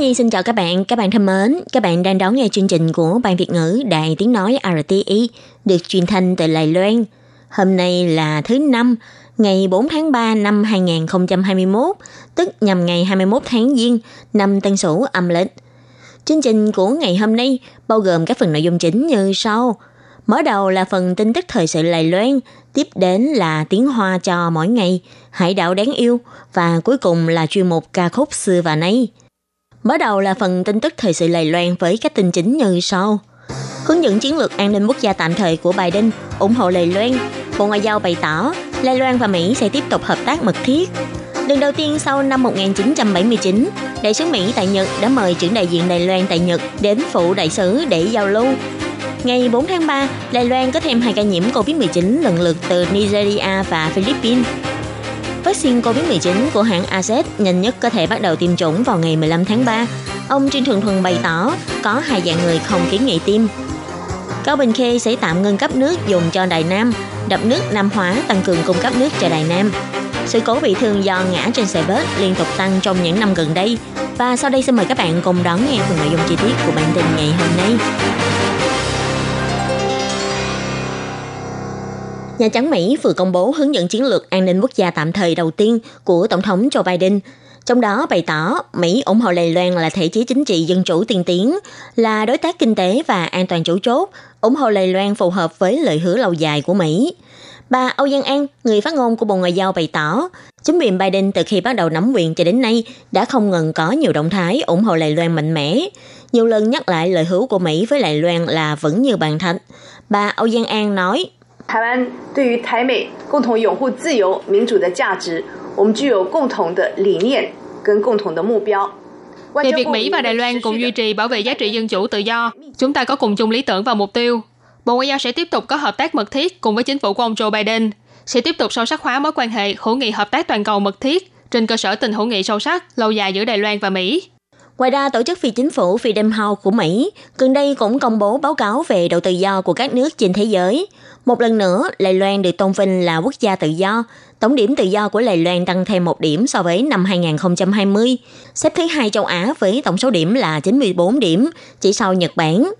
Nhi xin chào các bạn, các bạn thân mến. Các bạn đang đón nghe chương trình của Ban Việt ngữ Đài Tiếng Nói RTI được truyền thanh từ Lài Loan. Hôm nay là thứ năm, ngày 4 tháng 3 năm 2021, tức nhằm ngày 21 tháng Giêng, năm Tân Sửu âm lịch. Chương trình của ngày hôm nay bao gồm các phần nội dung chính như sau. Mở đầu là phần tin tức thời sự Lài Loan, tiếp đến là tiếng hoa cho mỗi ngày, hải đảo đáng yêu và cuối cùng là chuyên mục ca khúc xưa và nay. Mở đầu là phần tin tức thời sự Lầy Loan với các tin chính như sau. Hướng dẫn chiến lược an ninh quốc gia tạm thời của Biden ủng hộ Lầy Loan. Bộ Ngoại giao bày tỏ Lai Loan và Mỹ sẽ tiếp tục hợp tác mật thiết. Lần đầu tiên sau năm 1979, đại sứ Mỹ tại Nhật đã mời trưởng đại diện Đài Loan tại Nhật đến phụ đại sứ để giao lưu. Ngày 4 tháng 3, Đài Loan có thêm hai ca nhiễm COVID-19 lần lượt từ Nigeria và Philippines. Vaccine COVID-19 của hãng AZ nhanh nhất có thể bắt đầu tiêm chủng vào ngày 15 tháng 3. Ông Trương Thường Thuần bày tỏ có hai dạng người không kiến nghị tiêm. Cao Bình Khê sẽ tạm ngưng cấp nước dùng cho Đài Nam, đập nước Nam Hóa tăng cường cung cấp nước cho Đài Nam. Sự cố bị thương do ngã trên xe bớt liên tục tăng trong những năm gần đây. Và sau đây xin mời các bạn cùng đón nghe phần nội dung chi tiết của bản tin ngày hôm nay. Nhà Trắng Mỹ vừa công bố hướng dẫn chiến lược an ninh quốc gia tạm thời đầu tiên của Tổng thống Joe Biden, trong đó bày tỏ Mỹ ủng hộ Đài Loan là thể chế chính trị dân chủ tiên tiến, là đối tác kinh tế và an toàn chủ chốt, ủng hộ Đài Loan phù hợp với lời hứa lâu dài của Mỹ. Bà Âu Giang An, người phát ngôn của Bộ Ngoại giao bày tỏ, chính quyền Biden từ khi bắt đầu nắm quyền cho đến nay đã không ngừng có nhiều động thái ủng hộ Đài Loan mạnh mẽ. Nhiều lần nhắc lại lời hứa của Mỹ với Đài Loan là vẫn như bàn thạch. Bà Âu Giang An nói, 台湾对于台美共同拥护自由民主的价值，我们具有共同的理念跟共同的目标。 Về việc Mỹ và Đài Loan cùng duy trì bảo vệ giá trị dân chủ tự do, chúng ta có cùng chung lý tưởng và mục tiêu. Bộ Ngoại giao sẽ tiếp tục có hợp tác mật thiết cùng với chính phủ của ông Joe Biden, sẽ tiếp tục sâu sắc hóa mối quan hệ hữu nghị hợp tác toàn cầu mật thiết trên cơ sở tình hữu nghị sâu sắc, lâu dài giữa Đài Loan và Mỹ. Ngoài ra, tổ chức phi chính phủ Freedom House của Mỹ gần đây cũng công bố báo cáo về độ tự do của các nước trên thế giới. Một lần nữa, Đài Loan được tôn vinh là quốc gia tự do. Tổng điểm tự do của Đài Loan tăng thêm một điểm so với năm 2020, xếp thứ hai châu Á với tổng số điểm là 94 điểm, chỉ sau Nhật Bản.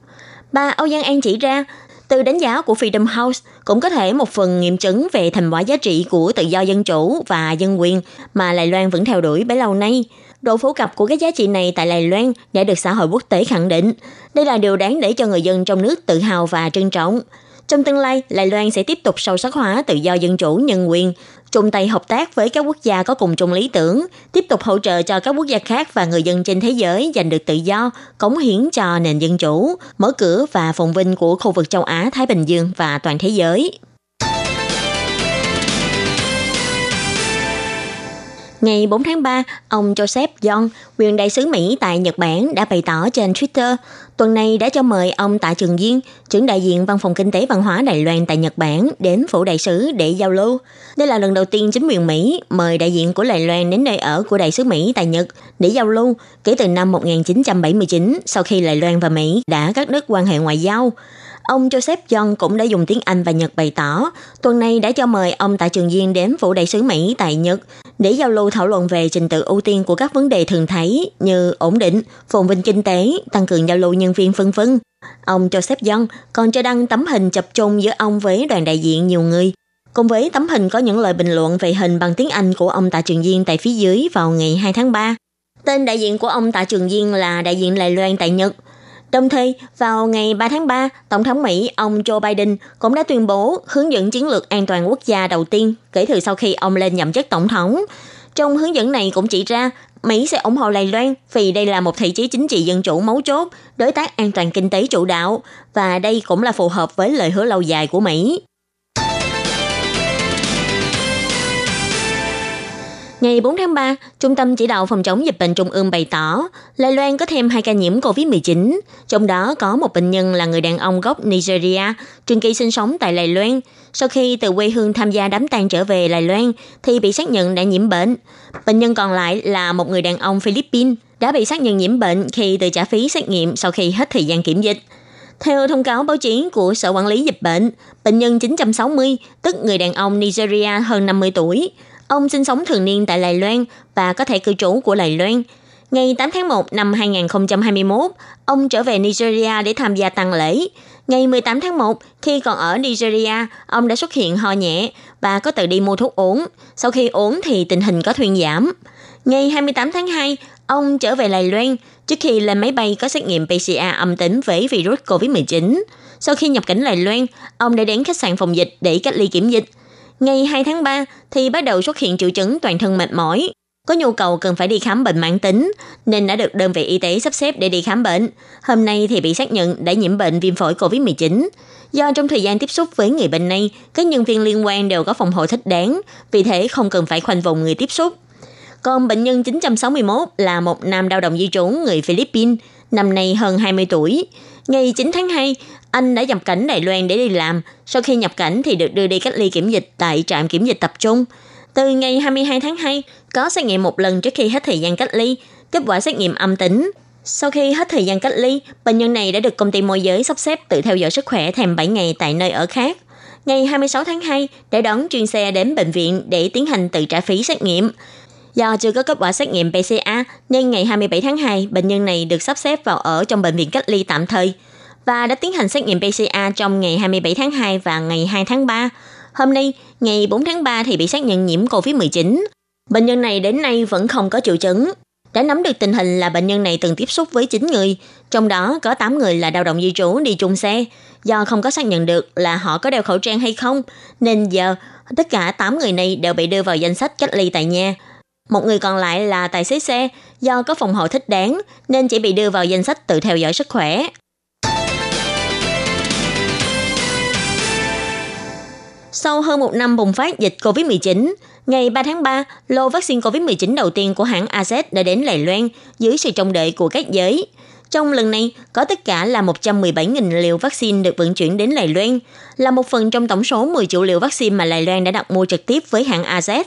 Bà Âu Giang An chỉ ra, từ đánh giá của Freedom House cũng có thể một phần nghiệm chứng về thành quả giá trị của tự do dân chủ và dân quyền mà Đài Loan vẫn theo đuổi bấy lâu nay. Độ phổ cập của các giá trị này tại Đài Loan đã được xã hội quốc tế khẳng định. Đây là điều đáng để cho người dân trong nước tự hào và trân trọng. Trong tương lai, Đài Loan sẽ tiếp tục sâu sắc hóa tự do dân chủ nhân quyền, chung tay hợp tác với các quốc gia có cùng chung lý tưởng, tiếp tục hỗ trợ cho các quốc gia khác và người dân trên thế giới giành được tự do, cống hiến cho nền dân chủ, mở cửa và phồn vinh của khu vực châu Á, Thái Bình Dương và toàn thế giới. Ngày 4 tháng 3, ông Joseph Young, quyền đại sứ Mỹ tại Nhật Bản đã bày tỏ trên Twitter tuần này đã cho mời ông Tạ Trường Diên, trưởng đại diện Văn phòng Kinh tế Văn hóa Đài Loan tại Nhật Bản đến phủ đại sứ để giao lưu. Đây là lần đầu tiên chính quyền Mỹ mời đại diện của Đài Loan đến nơi ở của đại sứ Mỹ tại Nhật để giao lưu kể từ năm 1979 sau khi Đài Loan và Mỹ đã cắt đứt quan hệ ngoại giao. Ông Joseph Young cũng đã dùng tiếng Anh và Nhật bày tỏ, tuần này đã cho mời ông Tạ Trường Diên đến phủ đại sứ Mỹ tại Nhật để giao lưu thảo luận về trình tự ưu tiên của các vấn đề thường thấy như ổn định, phồn vinh kinh tế, tăng cường giao lưu nhân viên vân vân. Ông Joseph Young còn cho đăng tấm hình chụp chung giữa ông với đoàn đại diện nhiều người. Cùng với tấm hình có những lời bình luận về hình bằng tiếng Anh của ông Tạ Trường Diên tại phía dưới vào ngày 2 tháng 3. Tên đại diện của ông Tạ Trường Diên là đại diện Lài Loan tại Nhật. Đồng thời, vào ngày 3 tháng 3, Tổng thống Mỹ ông Joe Biden cũng đã tuyên bố hướng dẫn chiến lược an toàn quốc gia đầu tiên kể từ sau khi ông lên nhậm chức tổng thống. Trong hướng dẫn này cũng chỉ ra, Mỹ sẽ ủng hộ Đài Loan vì đây là một thị chế chính trị dân chủ mấu chốt, đối tác an toàn kinh tế chủ đạo, và đây cũng là phù hợp với lời hứa lâu dài của Mỹ. Ngày 4 tháng 3, Trung tâm Chỉ đạo Phòng chống dịch bệnh Trung ương bày tỏ, Lai Loan có thêm hai ca nhiễm COVID-19, trong đó có một bệnh nhân là người đàn ông gốc Nigeria, trường kỳ sinh sống tại Lai Loan. Sau khi từ quê hương tham gia đám tang trở về Lai Loan, thì bị xác nhận đã nhiễm bệnh. Bệnh nhân còn lại là một người đàn ông Philippines, đã bị xác nhận nhiễm bệnh khi tự trả phí xét nghiệm sau khi hết thời gian kiểm dịch. Theo thông cáo báo chí của Sở Quản lý Dịch bệnh, bệnh nhân 960, tức người đàn ông Nigeria hơn 50 tuổi, Ông sinh sống thường niên tại Đài Loan và có thể cư trú của Đài Loan. Ngày 8 tháng 1 năm 2021, ông trở về Nigeria để tham gia tăng lễ. Ngày 18 tháng 1, khi còn ở Nigeria, ông đã xuất hiện ho nhẹ và có tự đi mua thuốc uống. Sau khi uống thì tình hình có thuyên giảm. Ngày 28 tháng 2, ông trở về Đài Loan trước khi lên máy bay có xét nghiệm PCR âm tính với virus COVID-19. Sau khi nhập cảnh Đài Loan, ông đã đến khách sạn phòng dịch để cách ly kiểm dịch. Ngày 2 tháng 3 thì bắt đầu xuất hiện triệu chứng toàn thân mệt mỏi, có nhu cầu cần phải đi khám bệnh mãn tính nên đã được đơn vị y tế sắp xếp để đi khám bệnh. Hôm nay thì bị xác nhận đã nhiễm bệnh viêm phổi COVID-19. Do trong thời gian tiếp xúc với người bệnh này, các nhân viên liên quan đều có phòng hộ thích đáng, vì thế không cần phải khoanh vùng người tiếp xúc. Còn bệnh nhân 961 là một nam lao động di trú người Philippines, năm nay hơn 20 tuổi. Ngày 9 tháng 2, anh đã nhập cảnh Đài Loan để đi làm. Sau khi nhập cảnh thì được đưa đi cách ly kiểm dịch tại trạm kiểm dịch tập trung. Từ ngày 22 tháng 2, có xét nghiệm một lần trước khi hết thời gian cách ly, kết quả xét nghiệm âm tính. Sau khi hết thời gian cách ly, bệnh nhân này đã được công ty môi giới sắp xếp tự theo dõi sức khỏe thêm 7 ngày tại nơi ở khác. Ngày 26 tháng 2, để đón chuyên xe đến bệnh viện để tiến hành tự trả phí xét nghiệm. Do chưa có kết quả xét nghiệm PCA, nên ngày 27 tháng 2, bệnh nhân này được sắp xếp vào ở trong bệnh viện cách ly tạm thời và đã tiến hành xét nghiệm PCA trong ngày 27 tháng 2 và ngày 2 tháng 3. Hôm nay, ngày 4 tháng 3 thì bị xác nhận nhiễm COVID-19. Bệnh nhân này đến nay vẫn không có triệu chứng. Đã nắm được tình hình là bệnh nhân này từng tiếp xúc với 9 người, trong đó có 8 người là lao động di trú đi chung xe. Do không có xác nhận được là họ có đeo khẩu trang hay không, nên giờ tất cả 8 người này đều bị đưa vào danh sách cách ly tại nhà. Một người còn lại là tài xế xe, do có phòng hộ thích đáng nên chỉ bị đưa vào danh sách tự theo dõi sức khỏe. Sau hơn một năm bùng phát dịch COVID-19, ngày 3 tháng 3, lô vaccine COVID-19 đầu tiên của hãng AZ đã đến Đài Loan dưới sự trông đợi của các giới. Trong lần này, có tất cả là 117.000 liều vaccine được vận chuyển đến Đài Loan, là một phần trong tổng số 10 triệu liều vaccine mà Đài Loan đã đặt mua trực tiếp với hãng AZ.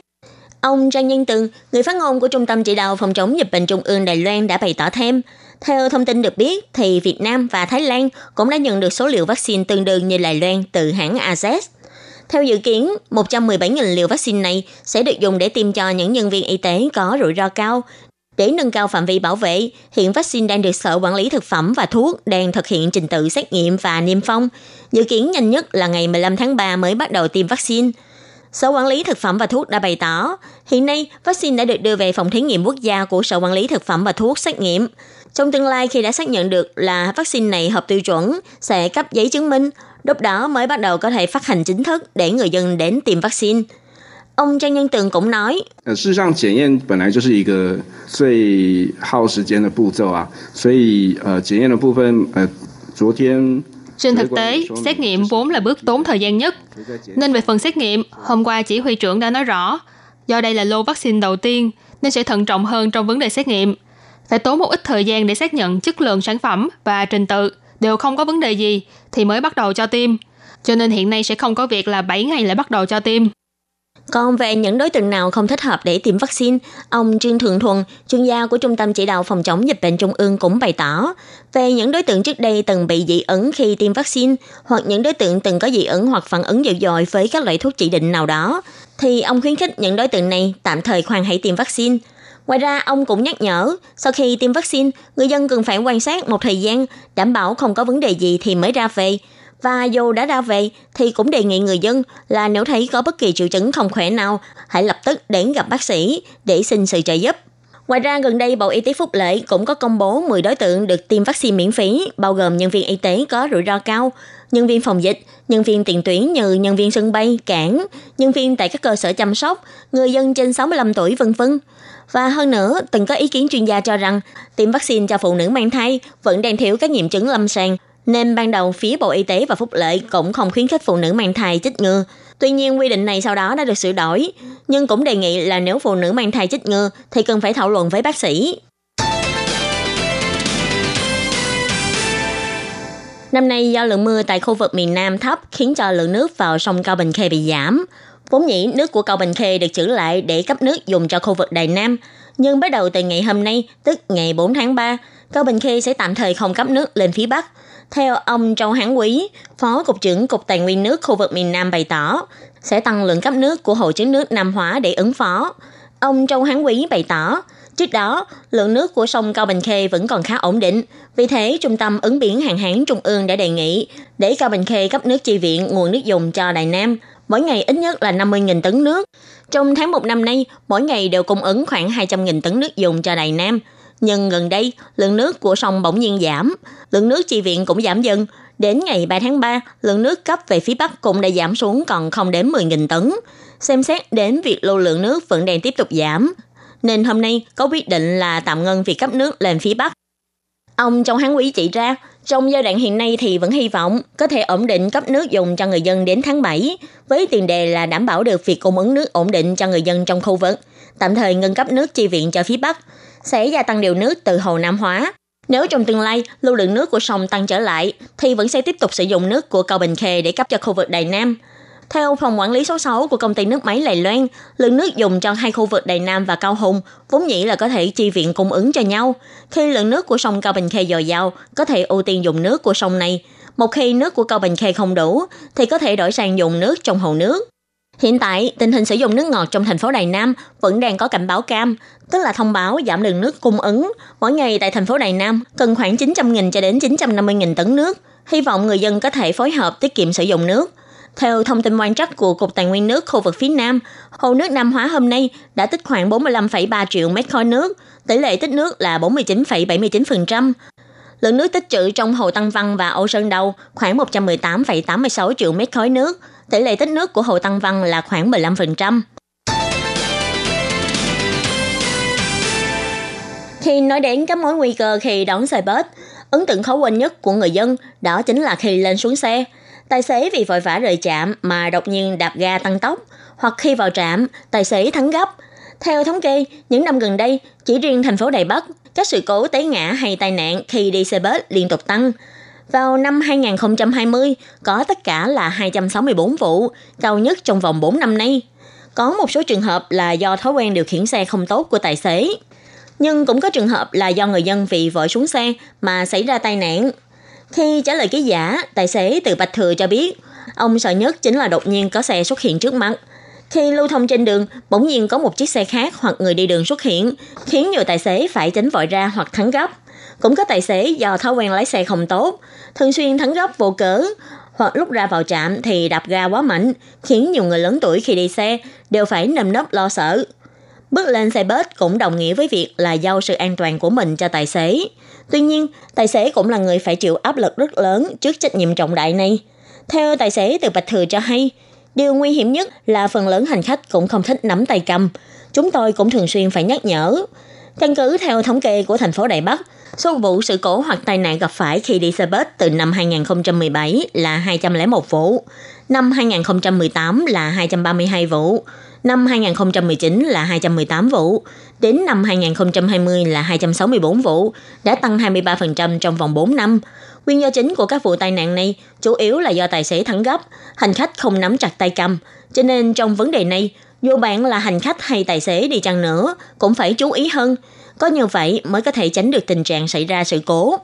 Ông Trang Nhân Tường, người phát ngôn của Trung tâm Chỉ đạo Phòng chống dịch bệnh Trung ương Đài Loan đã bày tỏ thêm, theo thông tin được biết, thì Việt Nam và Thái Lan cũng đã nhận được số liệu vaccine tương đương như Đài Loan từ hãng AZ. Theo dự kiến, 117.000 liều vaccine này sẽ được dùng để tiêm cho những nhân viên y tế có rủi ro cao. Để nâng cao phạm vi bảo vệ, hiện vaccine đang được Sở Quản lý Thực phẩm và Thuốc đang thực hiện trình tự xét nghiệm và niêm phong. Dự kiến nhanh nhất là ngày 15 tháng 3 mới bắt đầu tiêm vaccine. Sở Quản lý Thực phẩm và Thuốc đã bày tỏ, hiện nay vaccine đã được đưa về phòng thí nghiệm quốc gia của Sở Quản lý Thực phẩm và Thuốc xét nghiệm. Trong tương lai khi đã xác nhận được là vaccine này hợp tiêu chuẩn, sẽ cấp giấy chứng minh, lúc đó mới bắt đầu có thể phát hành chính thức để người dân đến tiêm vaccine. Ông Trang Nhân Tường cũng nói, trên thực tế, xét nghiệm vốn là bước tốn thời gian nhất. Nên về phần xét nghiệm, hôm qua chỉ huy trưởng đã nói rõ, do đây là lô vaccine đầu tiên, nên sẽ thận trọng hơn trong vấn đề xét nghiệm. Phải tốn một ít thời gian để xác nhận chất lượng sản phẩm và trình tự đều không có vấn đề gì thì mới bắt đầu cho tiêm. Cho nên hiện nay sẽ không có việc là 7 ngày lại bắt đầu cho tiêm. Còn về những đối tượng nào không thích hợp để tiêm vaccine, ông Trương Thượng Thuần, chuyên gia của Trung tâm Chỉ đạo Phòng chống dịch bệnh Trung ương cũng bày tỏ, về những đối tượng trước đây từng bị dị ứng khi tiêm vaccine, hoặc những đối tượng từng có dị ứng hoặc phản ứng dữ dội với các loại thuốc chỉ định nào đó, thì ông khuyến khích những đối tượng này tạm thời khoan hãy tiêm vaccine. Ngoài ra, ông cũng nhắc nhở, sau khi tiêm vaccine, người dân cần phải quan sát một thời gian, đảm bảo không có vấn đề gì thì mới ra về. Và dù đã ra về, thì cũng đề nghị người dân là nếu thấy có bất kỳ triệu chứng không khỏe nào, hãy lập tức đến gặp bác sĩ để xin sự trợ giúp. Ngoài ra, gần đây Bộ Y tế Phúc lợi cũng có công bố 10 đối tượng được tiêm vaccine miễn phí, bao gồm nhân viên y tế có rủi ro cao, nhân viên phòng dịch, nhân viên tiền tuyến như nhân viên sân bay, cảng, nhân viên tại các cơ sở chăm sóc, người dân trên 65 tuổi vân vân. Và hơn nữa, từng có ý kiến chuyên gia cho rằng tiêm vaccine cho phụ nữ mang thai vẫn đang thiếu các nghiệm chứng lâm sàng, nên ban đầu phía Bộ Y tế và Phúc lợi cũng không khuyến khích phụ nữ mang thai chích ngừa. Tuy nhiên quy định này sau đó đã được sửa đổi, nhưng cũng đề nghị là nếu phụ nữ mang thai chích ngừa thì cần phải thảo luận với bác sĩ. Năm nay do lượng mưa tại khu vực miền Nam thấp khiến cho lượng nước vào sông Cao Bình Khê bị giảm. Vốn nhĩ nước của Cao Bình Khê được trữ lại để cấp nước dùng cho khu vực Đài Nam. Nhưng bắt đầu từ ngày hôm nay, tức ngày 4 tháng 3, Cao Bình Khê sẽ tạm thời không cấp nước lên phía Bắc. Theo ông Châu Hán Quý, Phó Cục trưởng Cục Tài nguyên nước khu vực miền Nam bày tỏ, sẽ tăng lượng cấp nước của hồ chứa nước Nam Hóa để ứng phó. Ông Châu Hán Quý bày tỏ, Trước đó, lượng nước của sông Cao Bình Khê vẫn còn khá ổn định. Vì thế, Trung tâm ứng biến hạn hán Trung ương đã đề nghị để Cao Bình Khê cấp nước chi viện nguồn nước dùng cho Đài Nam, mỗi ngày ít nhất là 50.000 tấn nước. Trong tháng 1 năm nay, mỗi ngày đều cung ứng khoảng 200.000 tấn nước dùng cho Đài Nam. Nhưng gần đây, lượng nước của sông bỗng nhiên giảm, lượng nước chi viện cũng giảm dần. Đến ngày 3 tháng 3, lượng nước cấp về phía Bắc cũng đã giảm xuống còn không đến 10.000 tấn. Xem xét đến việc lưu lượng nước vẫn đang tiếp tục giảm, nên hôm nay có quyết định là tạm ngưng việc cấp nước lên phía Bắc. Ông trong hán quý chỉ ra, trong giai đoạn hiện nay thì vẫn hy vọng có thể ổn định cấp nước dùng cho người dân đến tháng 7, với tiền đề là đảm bảo được việc cung ứng nước ổn định cho người dân trong khu vực, tạm thời ngân cấp nước chi viện cho phía Bắc, sẽ gia tăng điều nước từ Hồ Nam Hóa. Nếu trong tương lai lưu lượng nước của sông tăng trở lại, thì vẫn sẽ tiếp tục sử dụng nước của cầu Bình Khê để cấp cho khu vực Đài Nam – theo phòng quản lý số 6 của công ty nước máy Lài Loan, lượng nước dùng cho hai khu vực Đài Nam và Cao Hùng vốn dĩ là có thể chi viện cung ứng cho nhau. Khi lượng nước của sông Cao Bình Khê dồi dào, có thể ưu tiên dùng nước của sông này. Một khi nước của Cao Bình Khê không đủ, thì có thể đổi sang dùng nước trong hồ nước. Hiện tại, tình hình sử dụng nước ngọt trong thành phố Đài Nam vẫn đang có cảnh báo cam, tức là thông báo giảm lượng nước cung ứng. Mỗi ngày tại thành phố Đài Nam cần khoảng 900.000 cho đến 950.000 tấn nước. Hy vọng người dân có thể phối hợp tiết kiệm sử dụng nước. Theo thông tin quan trắc của Cục Tài nguyên nước khu vực phía Nam, hồ nước Nam Hóa hôm nay đã tích khoảng 45,3 triệu mét khối nước, tỷ lệ tích nước là 49,79%. Lượng nước tích trữ trong hồ Tăng Văn và Âu Sơn Đầu khoảng 118,86 triệu mét khối nước, tỷ lệ tích nước của hồ Tăng Văn là khoảng 15%. Khi nói đến các mối nguy cơ khi đón xe bus, ấn tượng khó quên nhất của người dân đó chính là khi lên xuống xe – Tài xế vì vội vã rời trạm mà đột nhiên đạp ga tăng tốc, hoặc khi vào trạm, tài xế thắng gấp. Theo thống kê, những năm gần đây, chỉ riêng thành phố Đài Bắc, các sự cố té ngã hay tai nạn khi đi xe bus liên tục tăng. Vào năm 2020, có tất cả là 264 vụ, cao nhất trong vòng 4 năm nay. Có một số trường hợp là do thói quen điều khiển xe không tốt của tài xế. Nhưng cũng có trường hợp là do người dân vì vội xuống xe mà xảy ra tai nạn. Khi trả lời ký giả, tài xế từ Bạch Thừa cho biết, ông sợ nhất chính là đột nhiên có xe xuất hiện trước mắt. Khi lưu thông trên đường, bỗng nhiên có một chiếc xe khác hoặc người đi đường xuất hiện, khiến nhiều tài xế phải tránh vội ra hoặc thắng gấp. Cũng có tài xế do thói quen lái xe không tốt, thường xuyên thắng gấp vô cớ, hoặc lúc ra vào trạm thì đạp ga quá mạnh, khiến nhiều người lớn tuổi khi đi xe đều phải nằm nấp lo sợ. Bước lên xe bus cũng đồng nghĩa với việc là giao sự an toàn của mình cho tài xế. Tuy nhiên, tài xế cũng là người phải chịu áp lực rất lớn trước trách nhiệm trọng đại này. Theo tài xế từ Bạch Thừa cho hay, điều nguy hiểm nhất là phần lớn hành khách cũng không thích nắm tay cầm. Chúng tôi cũng thường xuyên phải nhắc nhở. Căn cứ theo thống kê của thành phố Đài Bắc, số vụ sự cố hoặc tai nạn gặp phải khi đi xe bus từ năm 2017 là 201 vụ, năm 2018 là 232 vụ, năm 2019 là 218 vụ, đến năm 2020 là 264 vụ, đã tăng 23% trong vòng 4 năm. Nguyên do chính của các vụ tai nạn này chủ yếu là do tài xế thắng gấp, hành khách không nắm chặt tay cầm. Cho nên trong vấn đề này, dù bạn là hành khách hay tài xế đi chăng nữa, cũng phải chú ý hơn. Có như vậy mới có thể tránh được tình trạng xảy ra sự cố.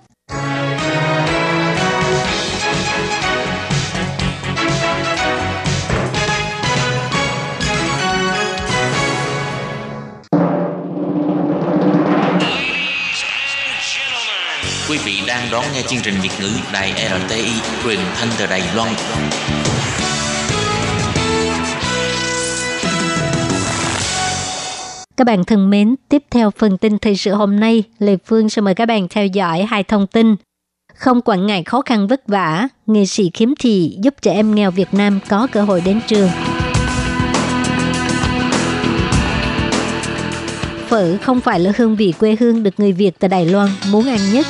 Vị đang đón nghe chương trình Việt ngữ Đài RTI truyền thanh từ Đài Loan. Các bạn thân mến, tiếp theo phần tin thời sự hôm nay, Lê Phương sẽ mời các bạn theo dõi hai thông tin. Không quản ngại khó khăn vất vả, nghệ sĩ khiếm thị giúp trẻ em nghèo Việt Nam có cơ hội đến trường. Phở không phải là hương vị quê hương được người Việt tại Đài Loan muốn ăn nhất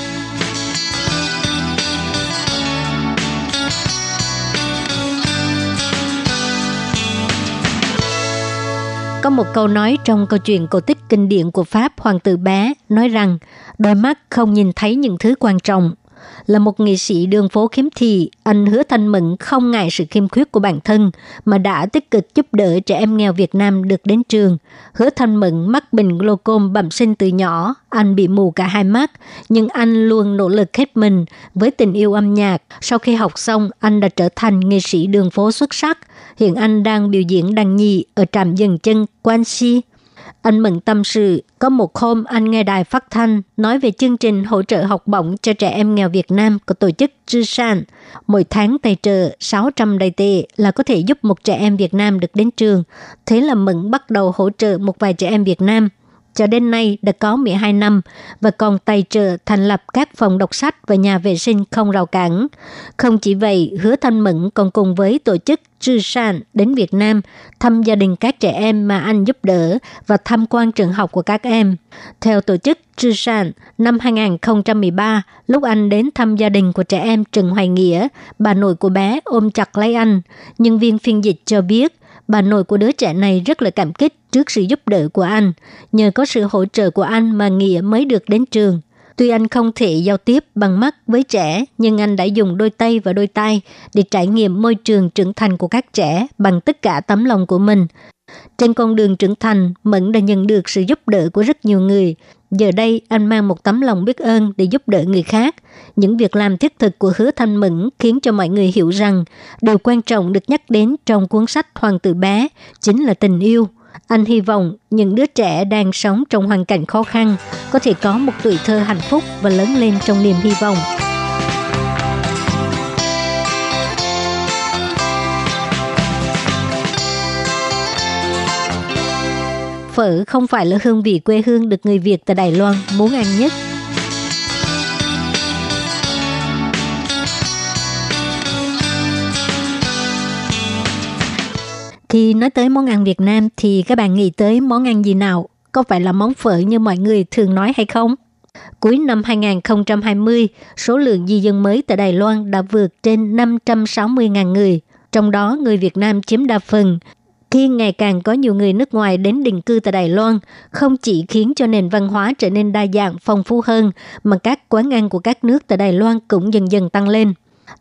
Có một câu nói trong câu chuyện cổ tích kinh điển của Pháp Hoàng tử bé nói rằng, đôi mắt không nhìn thấy những thứ quan trọng. Là một nghệ sĩ đường phố khiếm thị, anh Hứa Thanh Mẫn không ngại sự khiêm khuyết của bản thân mà đã tích cực giúp đỡ trẻ em nghèo Việt Nam được đến trường. Hứa Thanh Mẫn mắc bệnh glaucom bẩm sinh từ nhỏ, anh bị mù cả hai mắt, nhưng anh luôn nỗ lực hết mình với tình yêu âm nhạc. Sau khi học xong, anh đã trở thành nghệ sĩ đường phố xuất sắc. Hiện anh đang biểu diễn đàn nhị ở trạm dừng chân Quan Si. Anh mừng tâm sự, có một hôm anh nghe đài phát thanh nói về chương trình hỗ trợ học bổng cho trẻ em nghèo Việt Nam của tổ chức Trư San. Mỗi tháng tài trợ 600 đầy tệ là có thể giúp một trẻ em Việt Nam được đến trường. Thế là mừng bắt đầu hỗ trợ một vài trẻ em Việt Nam cho đến nay đã có 12 năm và còn tài trợ thành lập các phòng đọc sách và nhà vệ sinh không rào cản. Không chỉ vậy, Hứa Thanh Mẫn còn cùng với tổ chức Trư San đến Việt Nam thăm gia đình các trẻ em mà anh giúp đỡ và tham quan trường học của các em. Theo tổ chức Trư San, năm 2013, lúc anh đến thăm gia đình của trẻ em Trần Hoài Nghĩa, bà nội của bé ôm chặt lấy anh. Nhân viên phiên dịch cho biết bà nội của đứa trẻ này rất là cảm kích trước sự giúp đỡ của anh. Nhờ có sự hỗ trợ của anh mà Nghĩa mới được đến trường. Tuy anh không thể giao tiếp bằng mắt với trẻ, nhưng anh đã dùng đôi tay và đôi tay để trải nghiệm môi trường trưởng thành của các trẻ bằng tất cả tấm lòng của mình. Trên con đường trưởng thành, Mẫn đã nhận được sự giúp đỡ của rất nhiều người. Giờ đây, anh mang một tấm lòng biết ơn để giúp đỡ người khác. Những việc làm thiết thực của hứa thanh Mẫn khiến cho mọi người hiểu rằng điều quan trọng được nhắc đến trong cuốn sách Hoàng tử bé chính là tình yêu. Anh hy vọng những đứa trẻ đang sống trong hoàn cảnh khó khăn có thể có một tuổi thơ hạnh phúc và lớn lên trong niềm hy vọng. Phở không phải là hương vị quê hương được người Việt tại Đài Loan muốn ăn nhất. Khi nói tới món ăn Việt Nam thì các bạn nghĩ tới món ăn gì nào? Có phải là món phở như mọi người thường nói hay không? Cuối năm 2020, số lượng di dân mới tại Đài Loan đã vượt trên 560.000 người. Trong đó, người Việt Nam chiếm đa phần, khi ngày càng có nhiều người nước ngoài đến định cư tại Đài Loan, không chỉ khiến cho nền văn hóa trở nên đa dạng, phong phú hơn, mà các quán ăn của các nước tại Đài Loan cũng dần dần tăng lên.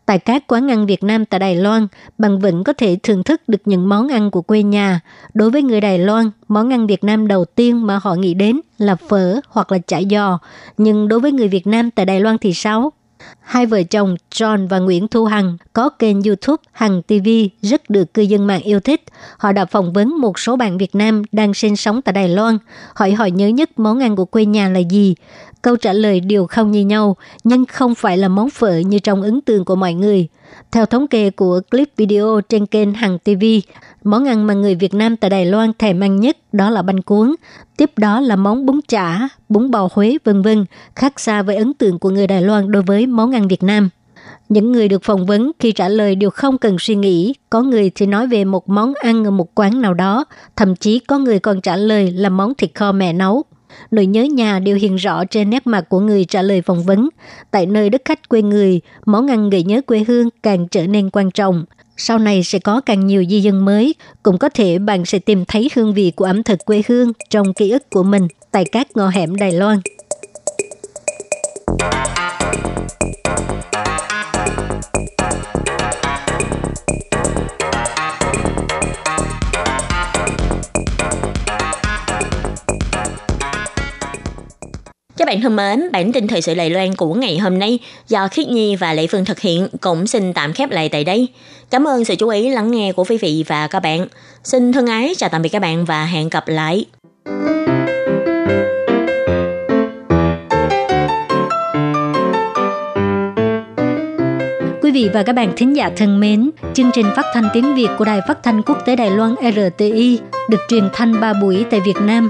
Tại các quán ăn Việt Nam tại Đài Loan, bạn vẫn có thể thưởng thức được những món ăn của quê nhà. Đối với người Đài Loan, món ăn Việt Nam đầu tiên mà họ nghĩ đến là phở hoặc là chả giò. Nhưng đối với người Việt Nam tại Đài Loan thì sao? Hai vợ chồng John và Nguyễn Thu Hằng có kênh YouTube Hằng TV rất được cư dân mạng yêu thích. Họ đã phỏng vấn một số bạn Việt Nam đang sinh sống tại Đài Loan, hỏi họ nhớ nhất món ăn của quê nhà là gì. Câu trả lời đều không như nhau, nhưng không phải là món phở như trong ấn tượng của mọi người. Theo thống kê của clip video trên kênh Hằng TV, món ăn mà người Việt Nam tại Đài Loan thèm ăn nhất đó là bánh cuốn. Tiếp đó là món bún chả, bún bò Huế vân vân, khác xa với ấn tượng của người Đài Loan đối với món ăn Việt Nam. Những người được phỏng vấn khi trả lời đều không cần suy nghĩ. Có người thì nói về một món ăn ở một quán nào đó, thậm chí có người còn trả lời là món thịt kho mẹ nấu. Nỗi nhớ nhà đều hiện rõ trên nét mặt của người trả lời phỏng vấn. Tại nơi đất khách quê người, món ăn gợi nhớ quê hương càng trở nên quan trọng. Sau này sẽ có càng nhiều di dân mới, cũng có thể bạn sẽ tìm thấy hương vị của ẩm thực quê hương trong ký ức của mình tại các ngõ hẻm Đài Loan. Bạn thân mến, bản tin thời sự Đài Loan của ngày hôm nay do Khiết Nhi và Lệ Phương thực hiện cũng xin tạm khép lại tại đây. Cảm ơn sự chú ý lắng nghe của quý vị và các bạn. Xin thân ái chào tạm biệt các bạn và hẹn gặp lại. Quý vị và các bạn thính giả thân mến, chương trình phát thanh tiếng Việt của Đài Phát thanh Quốc tế Đài Loan RTI được truyền thanh 3 buổi tại Việt Nam,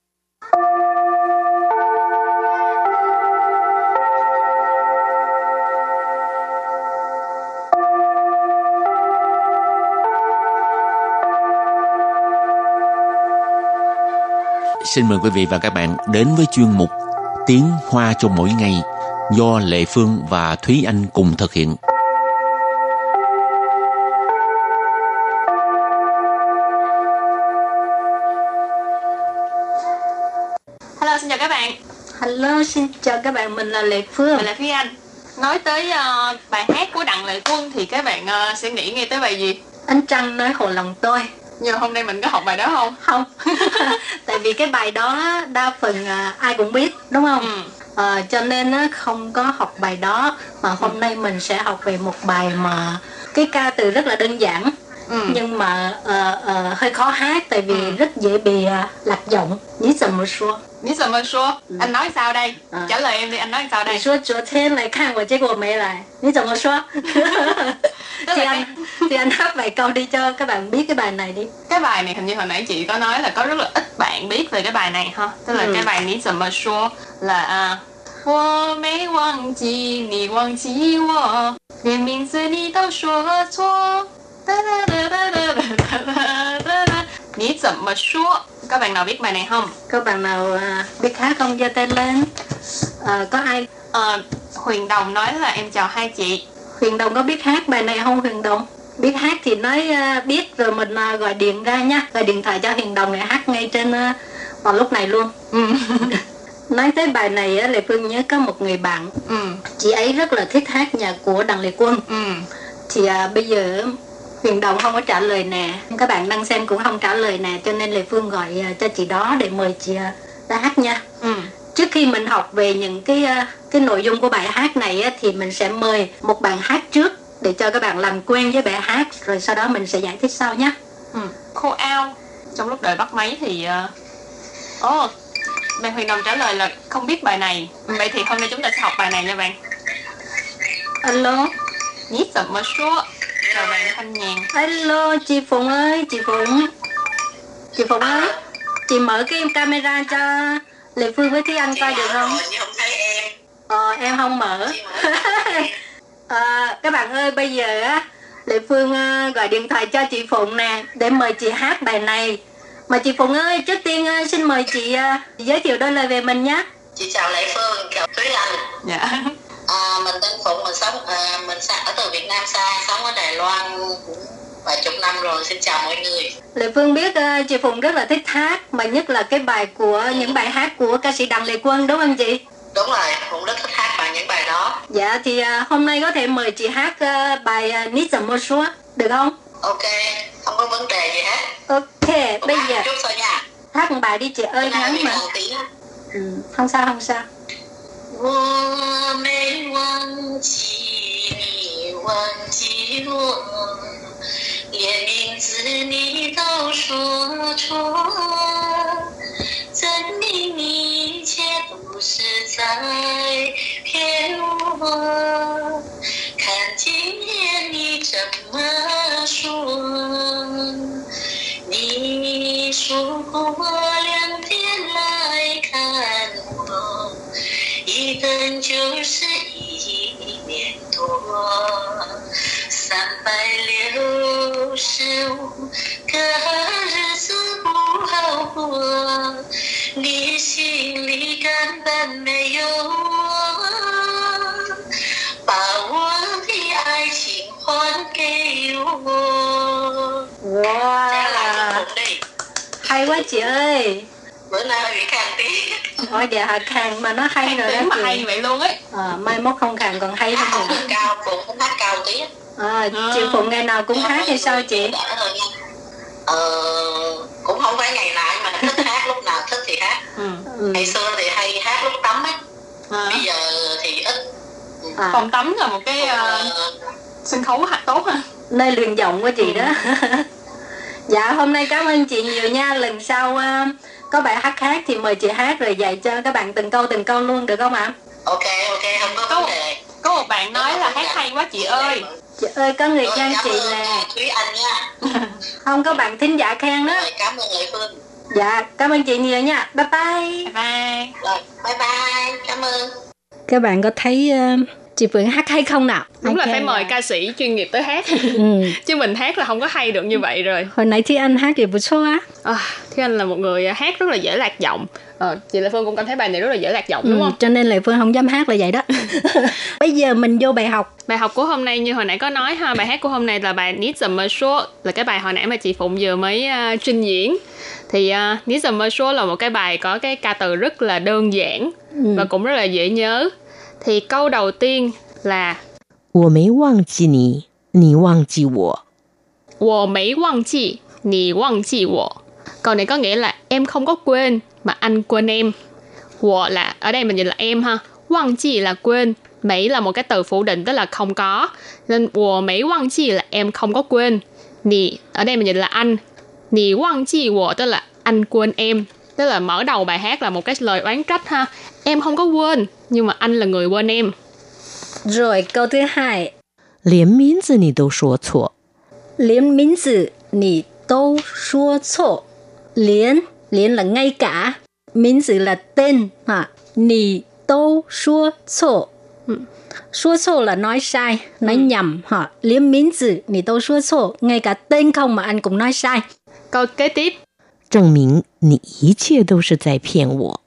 Xin mời quý vị và các bạn đến với chuyên mục Tiếng Hoa cho mỗi ngày do Lệ Phương và Thúy Anh cùng thực hiện. Hello, xin chào các bạn. Hello, xin chào các bạn, mình là Lệ Phương. Mình là Thúy Anh. Nói tới uh, bài hát của Đặng Lệ Quân thì các bạn uh, sẽ nghĩ ngay tới bài gì? Anh Trăng nói hồ lòng tôi. Nhưng hôm nay mình có học bài đó không? Không, tại vì cái bài đó đa phần uh, ai cũng biết, đúng không? Ừ. Ờ, cho nên không có học bài đó mà hôm nay mình sẽ học về một bài mà cái ca từ rất là đơn giản Ừ. nhưng mà ờ, ờ, hơi khó hát tại vì Ừ. rất dễ bị uh, lạc giọng. Ní怎么说？ Ní sợ mơ xua. Anh nói sao đây? À. Trả lời em đi, anh nói sao 你 đây? 说昨天来看我，结果没来，你怎么说？ Tức thì là anh thì anh hát vài câu đi cho các bạn biết cái bài này đi. cái bài này hình như hồi nãy chị có nói là có rất là ít bạn biết về cái bài này ha tức là Ừ. cái bài ní怎么说 là à, 我没忘记你忘记我连名字你都说错 Ní Các bạn nào biết bài này không? Các bạn nào à, biết hát không? giơ tay lên uh, Có ai? Uh, Huyền Đồng nói là em chào hai chị Huyền Đồng có biết hát bài này không Huyền Đồng? Biết hát thì nói à, biết rồi mình à, gọi điện ra nha Gọi điện thoại cho Huyền Đồng để hát ngay trên vào lúc này luôn ừ. Nói tới bài này á, Lệ Phương nhớ có một người bạn ừ. Chị ấy rất là thích hát nhạc của Đặng Lệ Quân ừ. Thì à, bây giờ Huyền Đồng không có trả lời nè các bạn đang xem cũng không trả lời nè cho nên Lê Phương gọi à, cho chị đó để mời chị à, ra hát nha ừ. trước khi mình học về những cái à, cái nội dung của bài hát này á, thì mình sẽ mời một bạn hát trước để cho các bạn làm quen với bài hát rồi sau đó mình sẽ giải thích sau nhé Ừ. Khô ao Trong lúc đợi bắt máy thì ờ, Ồ Bạn Huyền Đồng trả lời là không biết bài này Vậy thì hôm nay chúng ta sẽ học bài này nha bạn alo Nhí怎么说 Chào bạn Thanh Nhàn. Alo chị Phụng ơi chị Phụng. Chị Phụng ơi chị mở cái camera cho Lê Phương với Thúy Anh coi được không? nhưng không thấy em. Ờ, em không mở. à, các bạn ơi, bây giờ á, Lệ Phương à, gọi điện thoại cho chị Phụng nè, để mời chị hát bài này. Mà chị Phụng ơi, trước tiên à, xin mời chị giới thiệu đôi lời về mình nhé. chị chào lệ phương chào thúy anh. Dạ à, mình tên phụng mình sống à, mình ở từ việt nam xa sống ở đài loan cũng vài chục năm rồi xin chào mọi người Lệ Phương biết à, chị Phụng rất là thích hát, mà nhất là cái bài của những bài hát của ca sĩ Đặng Lệ Quân đúng không chị? đúng rồi phụng rất thích hát bài những bài đó Dạ, thì à, hôm nay có thể mời chị hát à, bài à, Nít Mô Súa, được không? ok không có vấn đề gì hết Ok, Phụng bây giờ một chút thôi nha hát một bài đi chị ơi, ngắn mà. Ừ, không sao, không sao. 我没忘记你忘记我，连名字你都说错，证明你一切都是在骗我。看今天你怎么说？你说过两天来一等就是一年多，三百六十五个日子不好过，你心里根本没有我，把我的爱情还给我。再来 Wow, 一 bữa nay hơi bị khang tiếng. Ôi dạ khang mà nó hay rồi đó mà chị. hay vậy luôn ấy Ờ, mai mốt không khang còn hay hơn Hát nữa. cũng cao, cũng hát cao tí. À, chị Phụng ngày nào cũng hát hay sao chị? Nha. Ờ, cũng không phải ngày nào nhưng mà thích hát lúc nào thích thì hát. ừ. Ừ. Ngày xưa thì hay hát lúc tắm ấy, à. bây giờ thì ít. À, Phòng tắm là một cái ờ, Ờ, sân khấu hát tốt ha nơi luyện giọng của chị đó. dạ hôm nay cảm ơn chị nhiều nha. Lần sau à, có bài hát khác thì mời chị hát rồi dạy cho các bạn từng câu từng câu luôn được không ạ? ok ok không có vấn đề. Có một bạn nói là hát hay quá chị ơi Chị ơi có người khen chị nè. Thúy Anh nha. Không có bạn thính giả khen đó. Cảm ơn Lệ Phương. Dạ cảm ơn chị nhiều nha. Bye bye. Bye bye Rồi, bye bye, cảm ơn. Các bạn có thấy ờ, chị Phượng hát hay không nào? Đúng là Ok, phải mời ca sĩ chuyên nghiệp tới hát. Ừ. chứ mình hát là không có hay được như vậy rồi. Hồi nãy thì anh hát thì bữa số á. À, thế anh là một người hát rất là dễ lạc giọng. Ờ, chị Lê Phương cũng cảm thấy bài này rất là dễ lạc giọng ừ, đúng không? cho nên Lệ Phương không dám hát là vậy đó. Bây giờ mình vô bài học. Bài học của hôm nay như hồi nãy có nói ha bài hát của hôm nay là bài Dầm Mơ Số là cái bài hồi nãy mà chị Phụng vừa mới uh, trình diễn. Thì uh, Dầm Mơ Số là một cái bài có cái ca từ rất là đơn giản Ừ. và cũng rất là dễ nhớ thì câu đầu tiên là 我没忘记你，你忘记我。我没忘记你忘记我 câu này có nghĩa là em không có quên mà anh quên em 我 là ở đây mình nhìn là em ha 忘记 là quên Mỹ là một cái từ phủ định tức là không có nên 我没忘记 là em không có quên Nì ở đây mình nhìn là anh Nì 忘记我 tức là anh quên em tức là mở đầu bài hát là một cái lời oán trách ha em không có quên nhưng mà anh là người quên em rồi câu thứ hai 连名字你都说错，连名字你都说错连连là ngay cả名字là tên ha nì都说错 số错là nói sai nói nhầm ha liên miếng字nì都说错 ngay cả tên không mà anh cũng nói sai câu kế tiếp 证明你一切都是在骗我。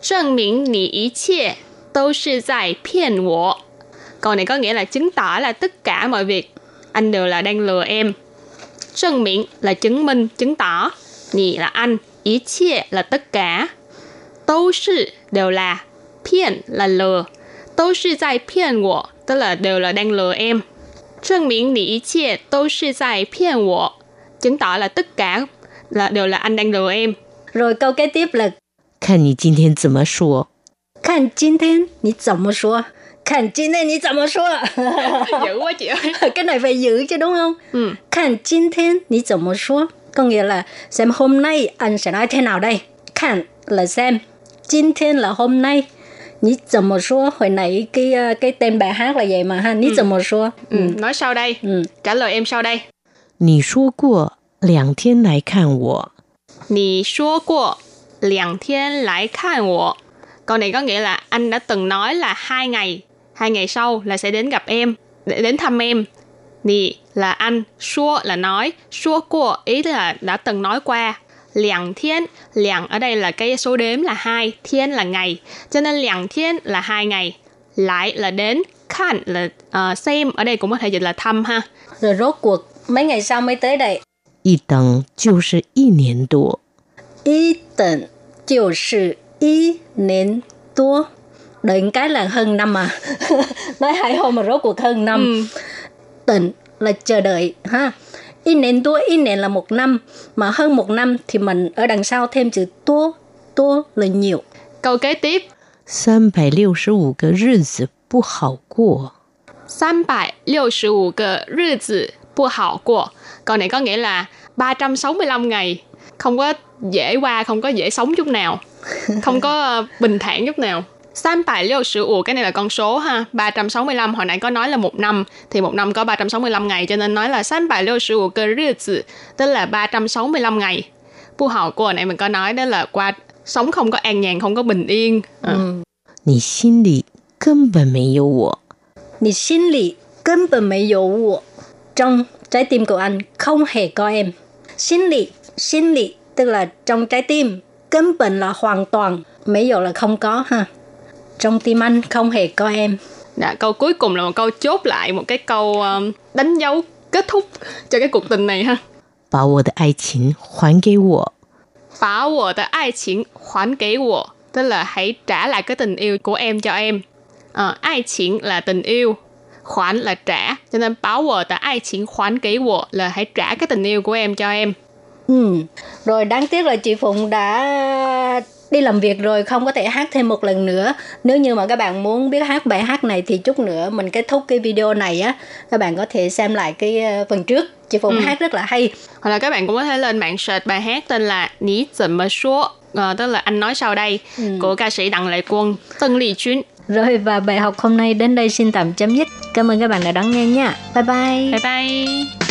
证明你一切都是在骗我 câu này có nghĩa là chứng tỏ là tất cả mọi việc anh đều là đang lừa em Trân miệng là chứng minh, chứng tỏ. Nì là anh. Ý chia là tất cả. Đâu sư đều là. Phiền là lừa. Đâu sư tại phiền wo, tức là đều là đang lừa em. Trân miệng nì ý chia đâu sư tại phiền wo. Chứng tỏ là tất cả là đều là anh đang lừa em. rồi câu kế tiếp là 看你今天怎么说。看今天你怎么说看今天你怎么说 Dữ quá chị ơi. cái này phải giữ chứ đúng không Ừ. 看今天你怎么说 có nghĩa là xem hôm nay anh sẽ nói thế nào đây 看 là xem 今天 là hôm nay 你怎么说 hồi nãy cái ờ, cái tên bài hát là vậy mà ha 你怎么说 Ừ. Nói sau đây. Ừ. Trả lời em sau đây. 你说过两天来看我，你说过 两天来看我. Câu này có nghĩa là anh đã từng nói là hai ngày, hai ngày sau là sẽ đến gặp em, để đến thăm em. Nì là anh, xua là nói, xua qua ý là đã từng nói qua. Liang thiên, liang ở đây là cái số đếm là hai, thiên là ngày, cho nên liang thiên là hai ngày. Lại là đến, khan là ờ, xem, ở đây cũng có thể dịch là thăm ha. rồi rốt cuộc mấy ngày sau mới tới đây 一等就是一年多。一等 就是一年多 đợi một cái là hơn năm à nói hai hôm mà rốt cuộc hơn năm Ừ. tịnh là chờ đợi ha y nền tua y nền là một năm mà hơn một năm thì mình ở đằng sau thêm chữ tua tua là nhiều Câu kế tiếp, 三百六十五个日子不好过。三百六十五个日子不好过. Câu này có nghĩa là 365 ngày không có dễ qua, không có dễ sống chút nào. Không có ờ, bình thản chút nào. 365 cái này là con số ha. 365 hồi nãy có nói là một năm thì một năm có 365 ngày cho nên nói là 365个日子 tức là 365 ngày. Bu hào của này mình có nói đó là qua sống không có an nhàn, không có bình yên. Ờ. 你心里根本没有我。 Nì xin lì根本没有我 trong trái tim của anh không hề có em xin lì xin lì tức là trong trái tim, cấm bệnh là hoàn toàn, mấy dụ là không có ha. Trong tim anh không hề có em. Đã, câu cuối cùng là một câu chốt lại một cái câu um, đánh dấu kết thúc cho cái cuộc tình này ha. Bảo wo de ai qin hoàn ge wo. Bảo wo de ai qin hoàn ge wo, tức là hãy trả lại cái tình yêu của em cho em. Ờ, ai qin là tình yêu, khoản là trả, cho nên bảo wo de ai qin hoàn ge wo là hãy trả cái tình yêu của em cho em ừ. rồi đáng tiếc là chị Phụng đã đi làm việc rồi không có thể hát thêm một lần nữa nếu như mà các bạn muốn biết hát bài hát này thì chút nữa mình kết thúc cái video này á các bạn có thể xem lại cái ờ, phần trước chị Phụng Ừ. hát rất là hay Hoặc là các bạn cũng có thể lên mạng search bài hát tên là Ní Dần Mơ Số, Ờ, tức là anh nói sau đây, của ca sĩ Đặng Lệ Quân, Tân Ly Chuyên. Rồi và bài học hôm nay đến đây xin tạm chấm dứt. Cảm ơn các bạn đã đón nghe nha. Bye bye. Bye bye!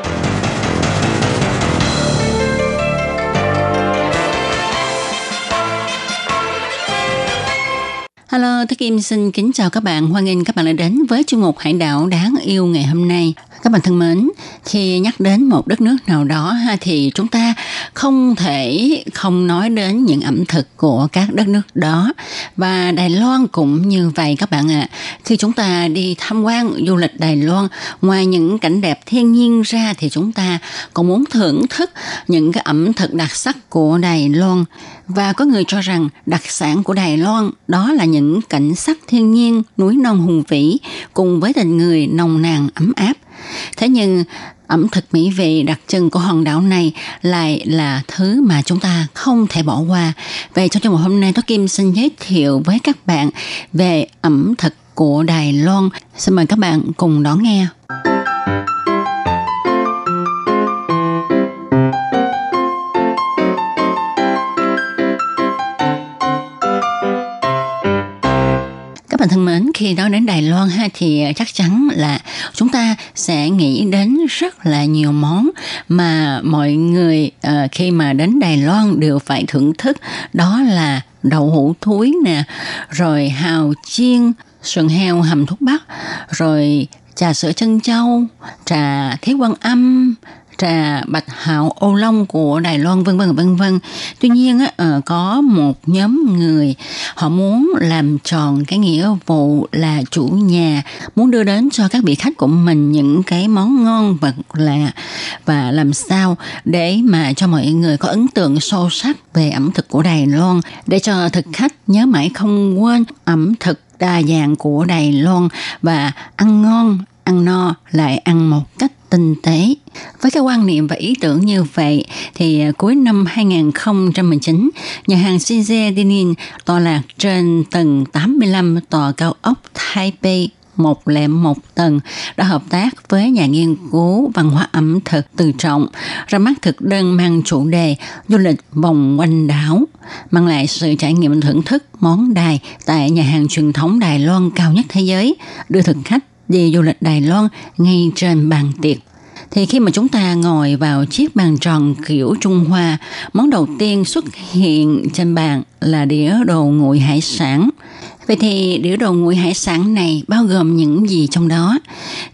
Hello, Thế Kim xin kính chào các bạn. Hoan nghênh các bạn đã đến với chương mục Hải đảo đáng yêu ngày hôm nay. Các bạn thân mến, khi nhắc đến một đất nước nào đó ha thì chúng ta không thể không nói đến những ẩm thực của các đất nước đó và Đài Loan cũng như vậy các bạn ạ. À. Khi chúng ta đi tham quan du lịch Đài Loan, ngoài những cảnh đẹp thiên nhiên ra thì chúng ta còn muốn thưởng thức những cái ẩm thực đặc sắc của Đài Loan và có người cho rằng đặc sản của Đài Loan đó là những cảnh sắc thiên nhiên núi non hùng vĩ cùng với tình người nồng nàn ấm áp. Thế nhưng ẩm thực mỹ vị đặc trưng của hòn đảo này lại là thứ mà chúng ta không thể bỏ qua. Vậy trong chương hôm nay tôi Kim xin giới thiệu với các bạn về ẩm thực của Đài Loan. Xin mời các bạn cùng đón nghe. Bạn thân mến, khi nói đến Đài Loan ha thì ờ, chắc chắn là chúng ta sẽ nghĩ đến rất là nhiều món mà mọi người uh, khi mà đến Đài Loan đều phải thưởng thức. Đó là đậu hũ thúi nè, rồi hào chiên, sườn heo hầm thuốc bắc, rồi trà sữa chân châu, trà thế quan âm, trà bạch hạo ô long của Đài Loan vân vân vân vân. Tuy nhiên ờ, có một nhóm người họ muốn làm tròn cái nghĩa vụ là chủ nhà, muốn đưa đến cho các vị khách của mình những cái món ngon vật lạ và làm sao để mà cho mọi người có ấn tượng sâu sắc về ẩm thực của Đài Loan để cho thực khách nhớ mãi không quên ẩm thực đa dạng của Đài Loan và ăn ngon ăn no lại ăn một cách tinh tế. Với cái quan niệm và ý tưởng như vậy thì à, cuối năm 2019, nhà hàng Shinze Dinin tọa lạc trên tầng 85 tòa cao ốc Taipei một lệm một tầng đã hợp tác với nhà nghiên cứu văn hóa ẩm thực từ trọng ra mắt thực đơn mang chủ đề du lịch vòng quanh đảo mang lại sự trải nghiệm thưởng thức món đài tại nhà hàng truyền thống Đài Loan cao nhất thế giới đưa thực khách đi du lịch Đài Loan ngay trên bàn tiệc. Thì khi mà chúng ta ngồi vào chiếc bàn tròn kiểu Trung Hoa, món đầu tiên xuất hiện trên bàn là đĩa đồ nguội hải sản. Vậy thì đĩa đồ nguội hải sản này bao gồm những gì trong đó?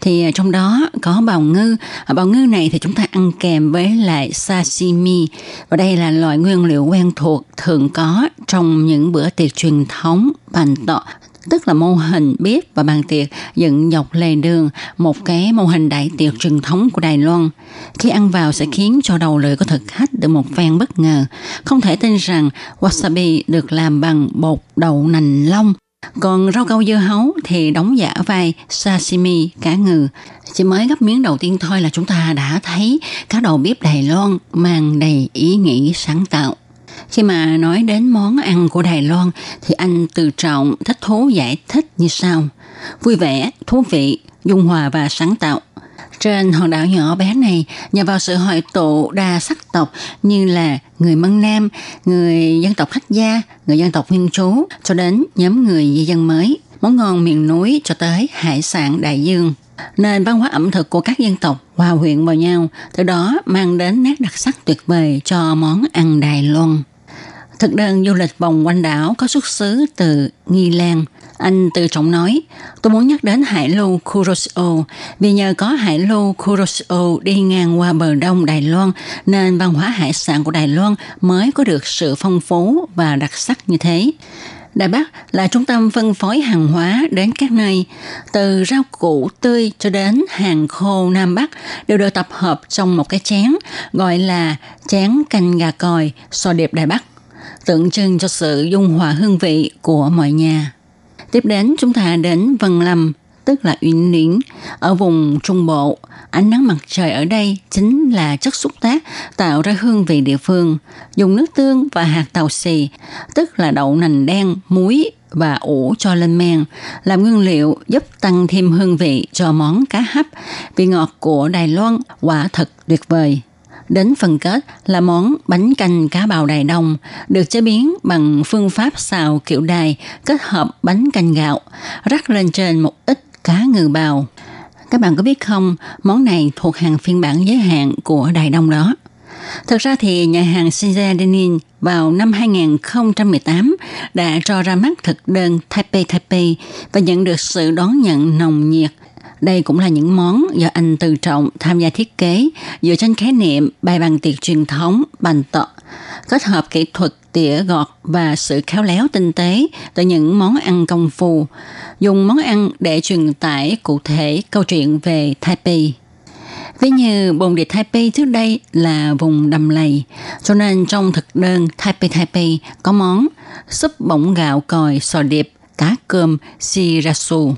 Thì à, trong đó có bào ngư. À, bào ngư này thì chúng ta ăn kèm với lại sashimi. Và đây là loại nguyên liệu quen thuộc thường có trong những bữa tiệc truyền thống bàn tọ tức là mô hình bếp và bàn tiệc dựng dọc lề đường, một cái mô hình đại tiệc truyền thống của Đài Loan. Khi ăn vào sẽ khiến cho đầu lưỡi của thực khách được một phen bất ngờ. Không thể tin rằng wasabi được làm bằng bột đậu nành long. Còn rau câu dưa hấu thì đóng giả vai sashimi cá ngừ. Chỉ mới gấp miếng đầu tiên thôi là chúng ta đã thấy cá đầu bếp Đài Loan mang đầy ý nghĩ sáng tạo. Khi mà nói đến món ăn của Đài Loan thì anh từ trọng thích thú giải thích như sau. Vui vẻ, thú vị, dung hòa và sáng tạo. Trên hòn đảo nhỏ bé này, nhờ vào sự hội tụ đa sắc tộc như là người Mân Nam, người dân tộc Khách Gia, người dân tộc Nguyên Trú, cho đến nhóm người di dân mới, món ngon miền núi cho tới hải sản đại dương. Nền văn hóa ẩm thực của các dân tộc hòa quyện vào nhau, từ đó mang đến nét đặc sắc tuyệt vời cho món ăn Đài Loan. Thực đơn du lịch vòng quanh đảo có xuất xứ từ Nghi Lan. Anh tự trọng nói, tôi muốn nhắc đến hải lưu Kuroshio vì nhờ có hải lưu Kuroshio đi ngang qua bờ đông Đài Loan nên văn hóa hải sản của Đài Loan mới có được sự phong phú và đặc sắc như thế. Đài Bắc là trung tâm phân phối hàng hóa đến các nơi, từ rau củ tươi cho đến hàng khô Nam Bắc đều được tập hợp trong một cái chén, gọi là chén canh gà còi, sò điệp Đài Bắc tượng trưng cho sự dung hòa hương vị của mọi nhà. Tiếp đến chúng ta đến Vân Lâm, tức là Uyển Liễn, ở vùng Trung Bộ. Ánh nắng mặt trời ở đây chính là chất xúc tác tạo ra hương vị địa phương. Dùng nước tương và hạt tàu xì, tức là đậu nành đen, muối và ủ cho lên men, làm nguyên liệu giúp tăng thêm hương vị cho món cá hấp. Vị ngọt của Đài Loan quả thật tuyệt vời. Đến phần kết là món bánh canh cá bào Đài Đông, được chế biến bằng phương pháp xào kiểu đài kết hợp bánh canh gạo, rắc lên trên một ít cá ngừ bào. Các bạn có biết không, món này thuộc hàng phiên bản giới hạn của Đài Đông đó. Thực ra thì nhà hàng Shinja Denin vào năm 2018 đã cho ra mắt thực đơn Taipei Taipei và nhận được sự đón nhận nồng nhiệt. Đây cũng là những món do anh Từ Trọng tham gia thiết kế dựa trên khái niệm bài bàn tiệc truyền thống bàn tọ, kết hợp kỹ thuật tỉa gọt và sự khéo léo tinh tế từ những món ăn công phu, dùng món ăn để truyền tải cụ thể câu chuyện về Taipei. Ví như bồn địa Taipei trước đây là vùng đầm lầy, cho nên trong thực đơn Taipei Taipei có món súp bỗng gạo còi sò điệp, cá cơm, shirasu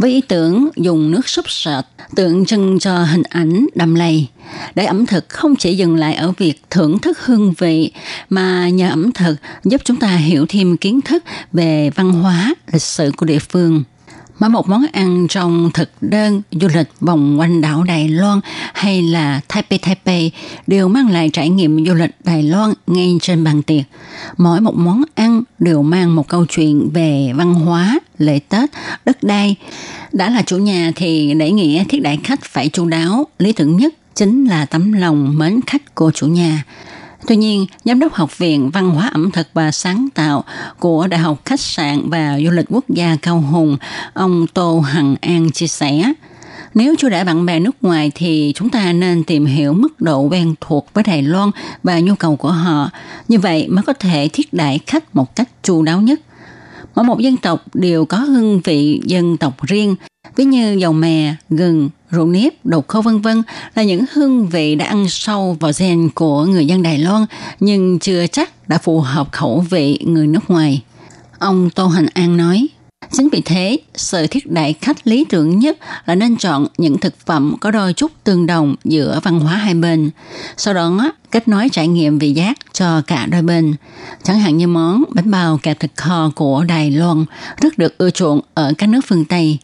với ý tưởng dùng nước súp sệt, tượng trưng cho hình ảnh đầm lầy. Để ẩm thực không chỉ dừng lại ở việc thưởng thức hương vị, mà nhờ ẩm thực giúp chúng ta hiểu thêm kiến thức về văn hóa, lịch sử của địa phương. Mỗi một món ăn trong thực đơn du lịch vòng quanh đảo Đài Loan hay là Taipei Taipei đều mang lại trải nghiệm du lịch Đài Loan ngay trên bàn tiệc. Mỗi một món ăn đều mang một câu chuyện về văn hóa, lễ Tết, đất đai. Đã là chủ nhà thì để nghĩa thiết đại khách phải chu đáo, lý tưởng nhất chính là tấm lòng mến khách của chủ nhà. Tuy nhiên, Giám đốc Học viện Văn hóa ẩm thực và sáng tạo của Đại học Khách sạn và Du lịch Quốc gia Cao Hùng, ông Tô Hằng An chia sẻ, nếu chưa đã bạn bè nước ngoài thì chúng ta nên tìm hiểu mức độ quen thuộc với Đài Loan và nhu cầu của họ. Như vậy mới có thể thiết đại khách một cách chu đáo nhất. Mỗi một dân tộc đều có hương vị dân tộc riêng, ví như dầu mè, gừng, rượu nếp, đậu khô vân vân là những hương vị đã ăn sâu vào gen của người dân Đài Loan nhưng chưa chắc đã phù hợp khẩu vị người nước ngoài. Ông Tô Hành An nói, Chính vì thế, sự thiết đại khách lý tưởng nhất là nên chọn những thực phẩm có đôi chút tương đồng giữa văn hóa hai bên. Sau đó, kết nối trải nghiệm vị giác cho cả đôi bên. Chẳng hạn như món bánh bao kẹp thịt kho của Đài Loan rất được ưa chuộng ở các nước phương Tây.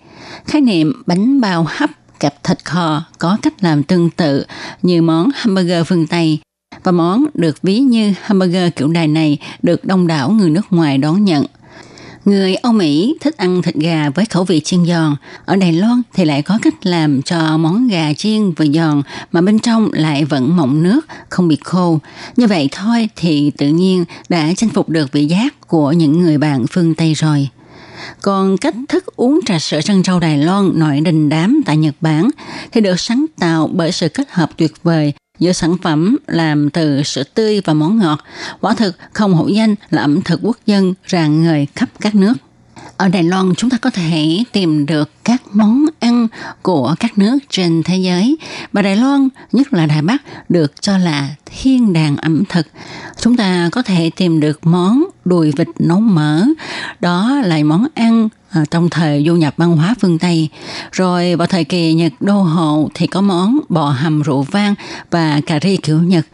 Khái niệm bánh bao hấp kẹp thịt kho có cách làm tương tự như món hamburger phương Tây và món được ví như hamburger kiểu đài này được đông đảo người nước ngoài đón nhận. Người Âu Mỹ thích ăn thịt gà với khẩu vị chiên giòn. Ở Đài Loan thì lại có cách làm cho món gà chiên vừa giòn mà bên trong lại vẫn mọng nước, không bị khô. Như vậy thôi thì tự nhiên đã chinh phục được vị giác của những người bạn phương Tây rồi. Còn cách thức uống trà sữa trân châu Đài Loan, nội đình đám tại Nhật Bản thì được sáng tạo bởi sự kết hợp tuyệt vời giữa sản phẩm làm từ sữa tươi và món ngọt. Quả thực, không hổ danh là ẩm thực quốc dân rạng ngời khắp các nước. Ở Đài Loan, chúng ta có thể tìm được các món của các nước trên thế giới và Đài Loan, nhất là Đài Bắc được cho là thiên đàng ẩm thực. Chúng ta có thể tìm được món đùi vịt nấu mỡ, đó là món ăn à, trong thời du nhập văn hóa phương Tây. Rồi vào thời kỳ Nhật đô hộ thì có món bò hầm rượu vang và cà ri kiểu Nhật.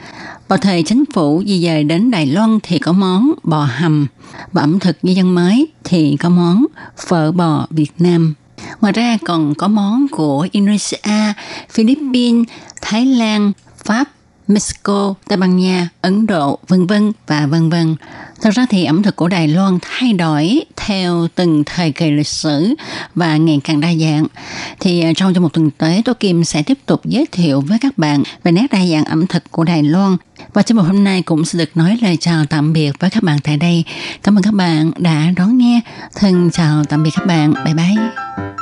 Vào thời chính phủ di dời đến Đài Loan thì có món bò hầm. Và ẩm thực di dân mới thì có món phở bò Việt Nam. Ngoài ra còn có món của Indonesia, Philippines, Thái Lan, Pháp, Mexico, Tây Ban Nha, Ấn Độ, vân vân và vân vân. Thật ra thì ẩm thực của Đài Loan thay đổi theo từng thời kỳ lịch sử và ngày càng đa dạng. Thì à, trong trong một tuần tới, Tô Kim sẽ tiếp tục giới thiệu với các bạn về nét đa dạng ẩm thực của Đài Loan. Và trong một hôm nay cũng sẽ được nói lời chào tạm biệt với các bạn tại đây. Cảm ơn các bạn đã đón nghe. Thân chào tạm biệt các bạn. Bye bye.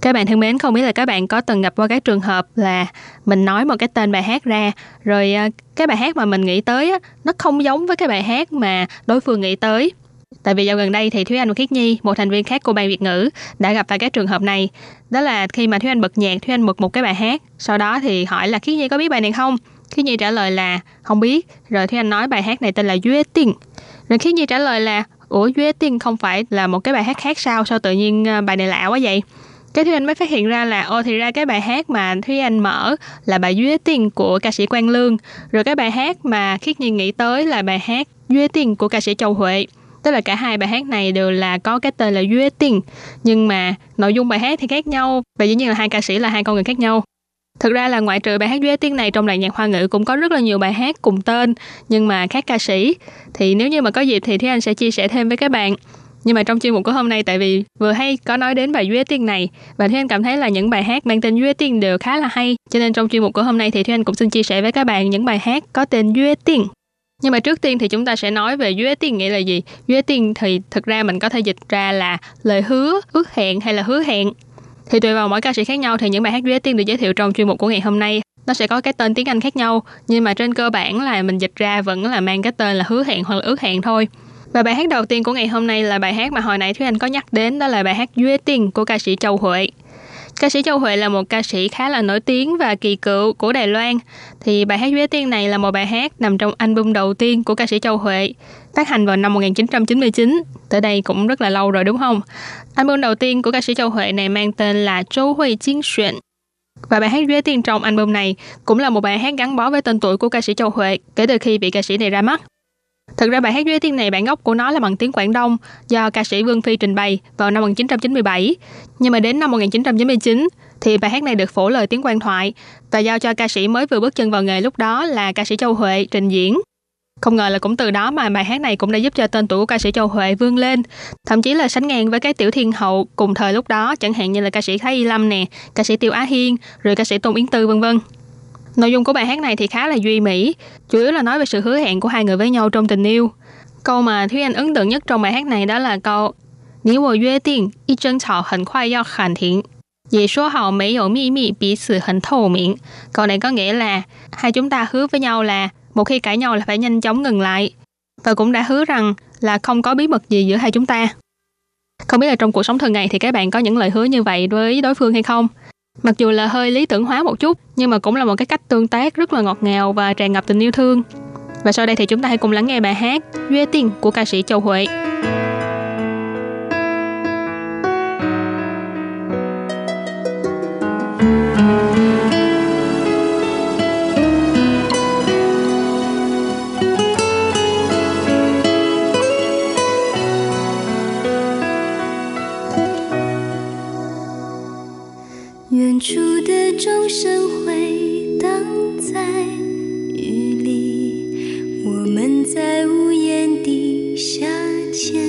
Các bạn thân mến, không biết là các bạn có từng gặp qua các trường hợp là mình nói một cái tên bài hát ra, rồi ờ, cái bài hát mà mình nghĩ tới á, nó không giống với cái bài hát mà đối phương nghĩ tới. Tại vì dạo gần đây thì Thúy Anh và Khiết Nhi, một thành viên khác của ban Việt ngữ, đã gặp phải các trường hợp này. Đó là khi mà Thúy Anh bật nhạc, Thúy Anh bật một cái bài hát, sau đó thì hỏi là Khiết Nhi có biết bài này không? Khiết Nhi trả lời là không biết, rồi Thúy Anh nói bài hát này tên là Duyên Tiên. Rồi Khiết Nhi trả lời là Ủa Duyên Tiên không phải là một cái bài hát khác sao? Sao tự nhiên ờ, bài này lạ quá vậy? Cái Thúy Anh mới phát hiện ra là ô thì ra cái bài hát mà Thúy Anh mở là bài Duy Tiền của ca sĩ Quang Lương rồi cái bài hát mà Khiết Nhi nghĩ tới là bài hát Duy Tiền của ca sĩ Châu Huệ tức là cả hai bài hát này đều là có cái tên là Duy Tiền nhưng mà nội dung bài hát thì khác nhau và dĩ nhiên là hai ca sĩ là hai con người khác nhau Thực ra là ngoại trừ bài hát Duy Tiên này trong làng nhạc hoa ngữ cũng có rất là nhiều bài hát cùng tên nhưng mà khác ca sĩ. Thì nếu như mà có dịp thì Thúy Anh sẽ chia sẻ thêm với các bạn. Nhưng mà trong chuyên mục của hôm nay tại vì vừa hay có nói đến bài Duy Tiên này và Thúy Anh cảm thấy là những bài hát mang tên Duy Tiên đều khá là hay. Cho nên trong chuyên mục của hôm nay thì Thúy Anh cũng xin chia sẻ với các bạn những bài hát có tên Duy Tiên. Nhưng mà trước tiên thì chúng ta sẽ nói về Duy Tiên nghĩa là gì? Duy Tiên thì thực ra mình có thể dịch ra là lời hứa, ước hẹn hay là hứa hẹn. Thì tùy vào mỗi ca sĩ khác nhau thì những bài hát Duy Tiên được giới thiệu trong chuyên mục của ngày hôm nay nó sẽ có cái tên tiếng Anh khác nhau nhưng mà trên cơ bản là mình dịch ra vẫn là mang cái tên là hứa hẹn hoặc là ước hẹn thôi. Và bài hát đầu tiên của ngày hôm nay là bài hát mà hồi nãy Thúy Anh có nhắc đến đó là bài hát Duy Tình của ca sĩ Châu Huệ. Ca sĩ Châu Huệ là một ca sĩ khá là nổi tiếng và kỳ cựu của Đài Loan. Thì bài hát Duy Tiên này là một bài hát nằm trong album đầu tiên của ca sĩ Châu Huệ, phát hành vào năm 1999. Tới đây cũng rất là lâu rồi đúng không? Album đầu tiên của ca sĩ Châu Huệ này mang tên là Châu Huệ Chiến Xuyện. Và bài hát Duy Tiên trong album này cũng là một bài hát gắn bó với tên tuổi của ca sĩ Châu Huệ kể từ khi bị ca sĩ này ra mắt. Thực ra bài hát Duy Tiên này bản gốc của nó là bằng tiếng Quảng Đông do ca sĩ Vương Phi trình bày vào năm 1997. Nhưng mà đến năm 1999 thì bài hát này được phổ lời tiếng quan thoại và giao cho ca sĩ mới vừa bước chân vào nghề lúc đó là ca sĩ Châu Huệ trình diễn. Không ngờ là cũng từ đó mà bài hát này cũng đã giúp cho tên tuổi của ca sĩ Châu Huệ vươn lên, thậm chí là sánh ngang với các tiểu thiên hậu cùng thời lúc đó, chẳng hạn như là ca sĩ Thái Y Lâm nè, ca sĩ Tiêu Á Hiên, rồi ca sĩ Tôn Yến Tư vân vân. Nội dung của bài hát này thì khá là duy mỹ, chủ yếu là nói về sự hứa hẹn của hai người với nhau trong tình yêu. Câu mà Thúy Anh ấn tượng nhất trong bài hát này đó là câu Nǐ wǒ yue dìng, y zhēng chào hěn kuài yào hàn thính. Dì số hào mấy ổ mi mi bí sự hẳn thổ miệng. Câu này có nghĩa là hai chúng ta hứa với nhau là một khi cãi nhau là phải nhanh chóng ngừng lại. Và cũng đã hứa rằng là không có bí mật gì giữa hai chúng ta. Không biết là trong cuộc sống thường ngày thì các bạn có những lời hứa như vậy với đối phương hay không? Mặc dù là hơi lý tưởng hóa một chút, nhưng mà cũng là một cái cách tương tác rất là ngọt ngào và tràn ngập tình yêu thương. Và sau đây thì chúng ta hãy cùng lắng nghe bài hát Duyên Tiên của ca sĩ Châu Huệ. 声回荡在雨里，我们在屋檐底下牵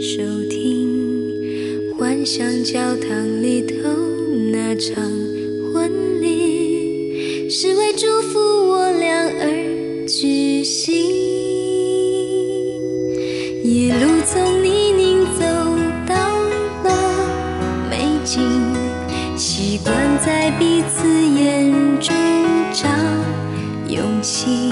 手听，幻想教堂里头那场婚礼是为祝福我俩而举行，找勇气，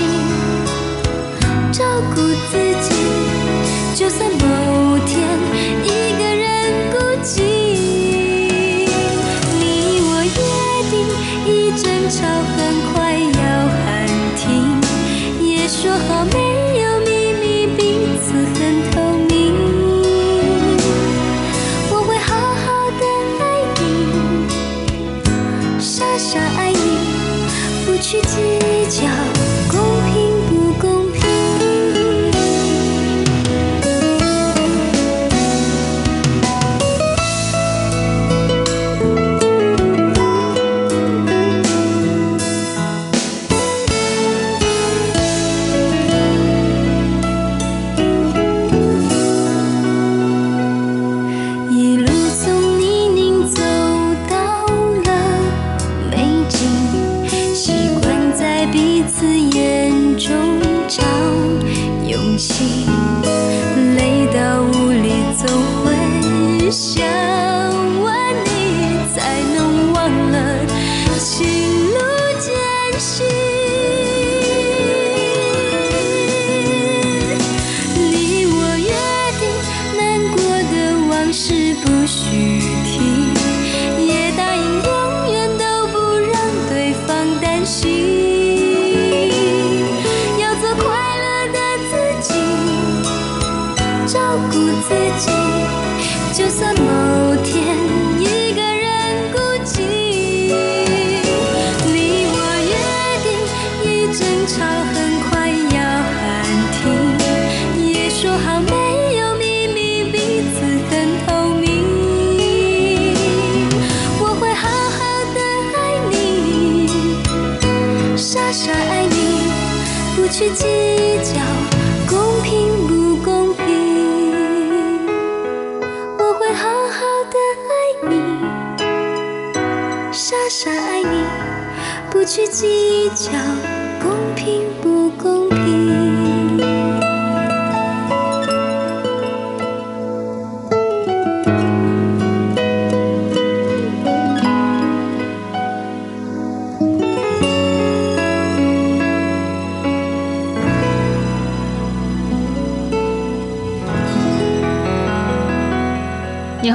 你照顾自己就算不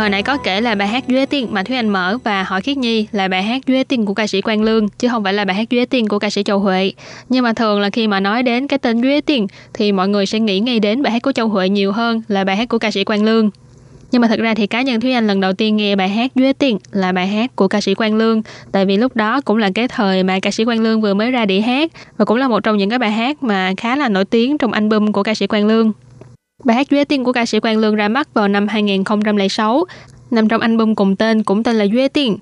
hồi nãy có kể là bài hát Duy Tiên mà Thúy Anh mở và hỏi Khiết Nhi là bài hát Duy Tiên của ca sĩ Quang Lương, chứ không phải là bài hát Duy Tiên của ca sĩ Châu Huệ. Nhưng mà thường là khi mà nói đến cái tên Duy Tiên thì mọi người sẽ nghĩ ngay đến bài hát của Châu Huệ nhiều hơn là bài hát của ca sĩ Quang Lương. Nhưng mà thật ra thì cá nhân Thúy Anh lần đầu tiên nghe bài hát Duy Tiên là bài hát của ca sĩ Quang Lương, tại vì lúc đó cũng là cái thời mà ca sĩ Quang Lương vừa mới ra đĩa hát và cũng là một trong những cái bài hát mà khá là nổi tiếng trong album của ca sĩ Quang Lương. Bài hát Duy Tiên của ca sĩ Quang Lương ra mắt vào năm 2006, nằm trong album cùng tên cũng tên là Duy Tiên.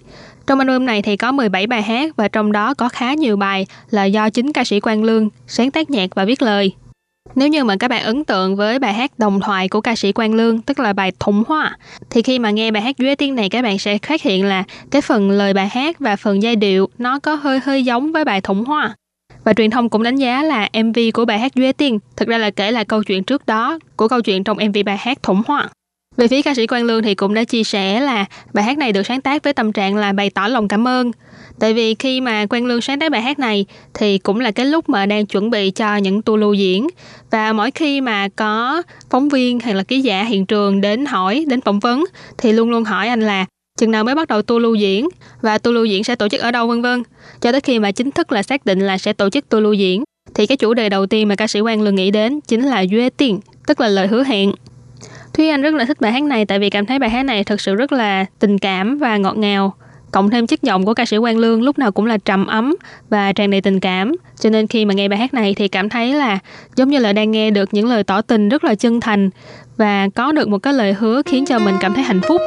Trong album này thì có 17 bài hát và trong đó có khá nhiều bài là do chính ca sĩ Quang Lương sáng tác nhạc và viết lời. Nếu như mà các bạn ấn tượng với bài hát đồng thoại của ca sĩ Quang Lương, tức là bài Thủng Hoa, thì khi mà nghe bài hát Duy Tiên này các bạn sẽ phát hiện là cái phần lời bài hát và phần giai điệu nó có hơi hơi giống với bài Thủng Hoa. Và truyền thông cũng đánh giá là MV của bài hát Duy Tiên thực ra là kể lại câu chuyện trước đó của câu chuyện trong MV bài hát Thủng Hoa. Về phía ca sĩ Quang Lương thì cũng đã chia sẻ là bài hát này được sáng tác với tâm trạng là bày tỏ lòng cảm ơn. Tại vì khi mà Quang Lương sáng tác bài hát này thì cũng là cái lúc mà đang chuẩn bị cho những tour lưu diễn. Và mỗi khi mà có phóng viên hay là ký giả hiện trường đến hỏi, đến phỏng vấn thì luôn luôn hỏi anh là chừng nào mới bắt đầu tour lưu diễn và tour lưu diễn sẽ tổ chức ở đâu vân vân. Cho tới khi mà chính thức là xác định là sẽ tổ chức tour lưu diễn thì cái chủ đề đầu tiên mà ca sĩ Quang Lương nghĩ đến chính là Duy Tiền, tức là lời hứa hẹn. Thúy Anh rất là thích bài hát này tại vì cảm thấy bài hát này thực sự rất là tình cảm và ngọt ngào. Cộng thêm chất giọng của ca sĩ Quang Lương lúc nào cũng là trầm ấm và tràn đầy tình cảm. Cho nên khi mà nghe bài hát này thì cảm thấy là giống như là đang nghe được những lời tỏ tình rất là chân thành và có được một cái lời hứa khiến cho mình cảm thấy hạnh phúc.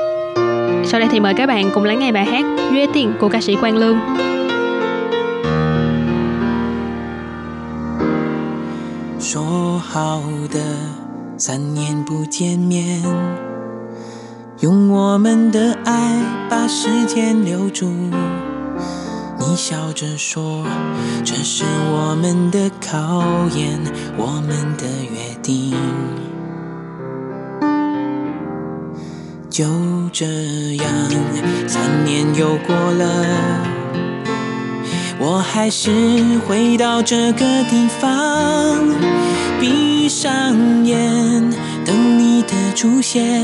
Sau đây thì mời các bạn cùng lắng nghe bài hát Duy Tiền của ca sĩ Quang Lương. 说好的三年不见面，用我们的爱把时间留住。你笑着说，这是我们的考验，我们的约定。就这样，三年又过了。我还是回到这个地方，闭上眼等你的出现，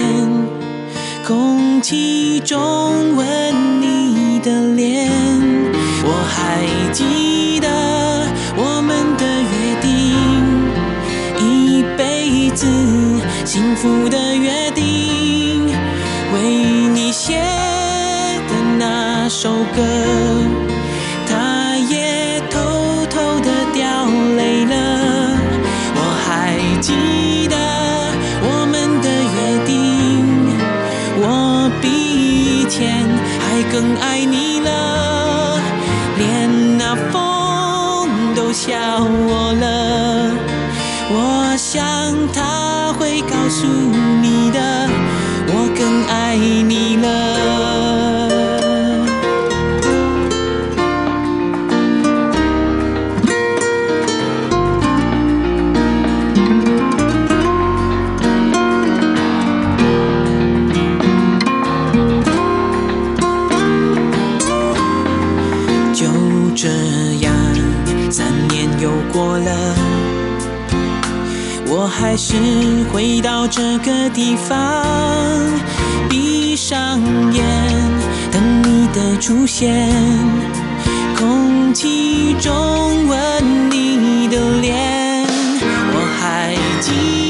空气中吻你的脸，我还记得我们的约定，一辈子幸福的首歌。他也偷偷的掉泪了。我还记得我们的约定，我比以前还更爱你了，连那风都笑我了。我想他会告诉你的，还是回到这个地方，闭上眼，等你的出现。空气中吻你的脸，我还记得。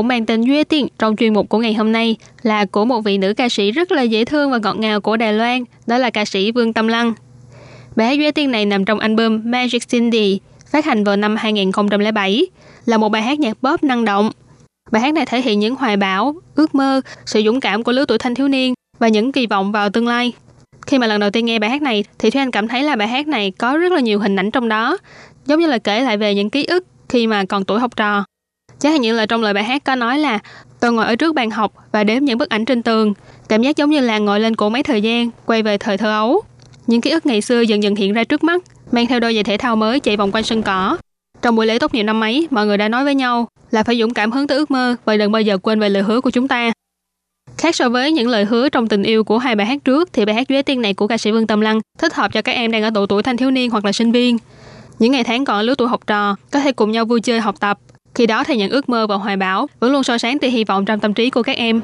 Cũng mang tên Duy Tiên trong chuyên mục của ngày hôm nay là của một vị nữ ca sĩ rất là dễ thương và ngọt ngào của Đài Loan, đó là ca sĩ Vương Tâm Lăng. Bài hát Duy Tiên này nằm trong album Magic Cindy, phát hành vào năm 2007, là một bài hát nhạc pop năng động. Bài hát này thể hiện những hoài bão, ước mơ, sự dũng cảm của lứa tuổi thanh thiếu niên và những kỳ vọng vào tương lai. Khi mà lần đầu tiên nghe bài hát này thì Thúy Anh cảm thấy là bài hát này có rất là nhiều hình ảnh trong đó, giống như là kể lại về những ký ức khi mà còn tuổi học trò. Chẳng hạn như là trong lời bài hát có nói là tôi ngồi ở trước bàn học và đếm những bức ảnh trên tường, cảm giác giống như là ngồi lên cổ máy thời gian, quay về thời thơ ấu. Những ký ức ngày xưa dần dần hiện ra trước mắt, mang theo đôi giày thể thao mới chạy vòng quanh sân cỏ. Trong buổi lễ tốt nghiệp năm ấy, mọi người đã nói với nhau là phải dũng cảm hướng tới ước mơ và đừng bao giờ quên về lời hứa của chúng ta. Khác so với những lời hứa trong tình yêu của hai bài hát trước thì bài hát Duế Tiên này của ca sĩ Vương Tâm Lăng thích hợp cho các em đang ở độ tuổi thanh thiếu niên hoặc là sinh viên. Những ngày tháng còn ở lứa tuổi học trò có thể cùng nhau vui chơi học tập. Khi đó thì những ước mơ và hoài bão vẫn luôn soi sáng tia hy vọng trong tâm trí của các em.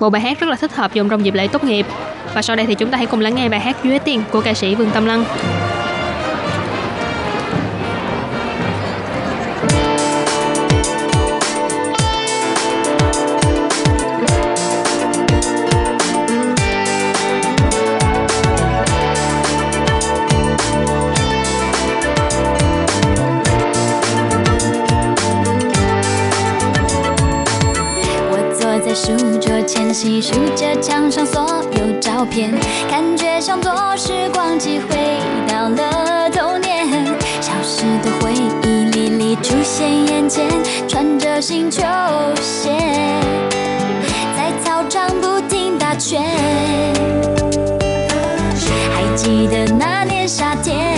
Một bài hát rất là thích hợp dùng trong dịp lễ tốt nghiệp. Và sau đây thì chúng ta hãy cùng lắng nghe bài hát Duế Tiên của ca sĩ Vương Tâm Lăng. 星球鞋，在操场不停打圈。还记得那年夏天。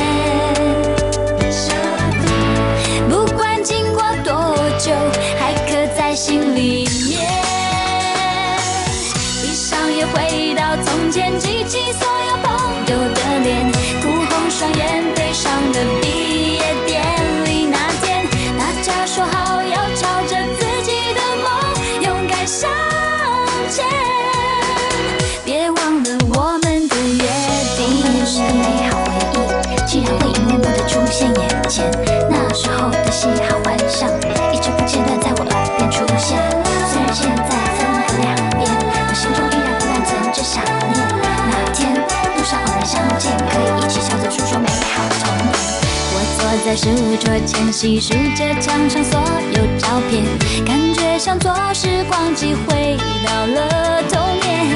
在书桌前，细数着墙上所有照片，感觉像坐时光机回到了童年。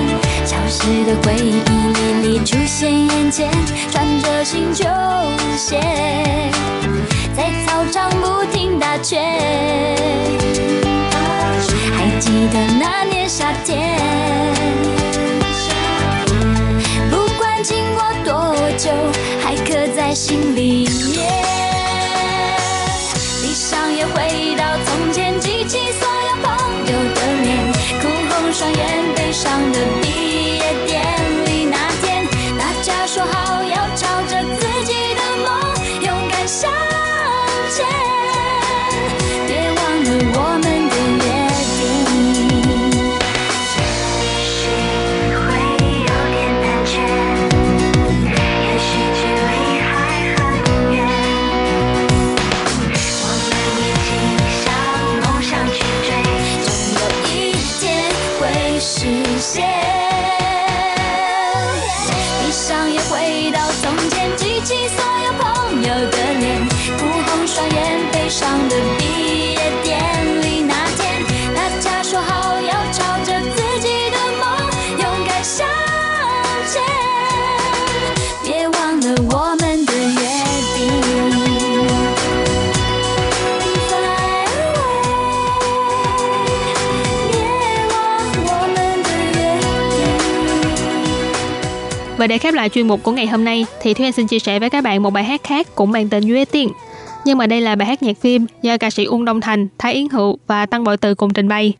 消失的回忆历历出现眼前，穿着新球鞋，在操场不停打圈。还记得那年 Và để khép lại chuyên mục của ngày hôm nay thì Thúy Anh xin chia sẻ với các bạn một bài hát khác cũng mang tên Duy Tiên. Nhưng mà đây là bài hát nhạc phim do ca sĩ Uông Đông Thành, Thái Yến Hữu và Tăng Bội Từ cùng trình bày.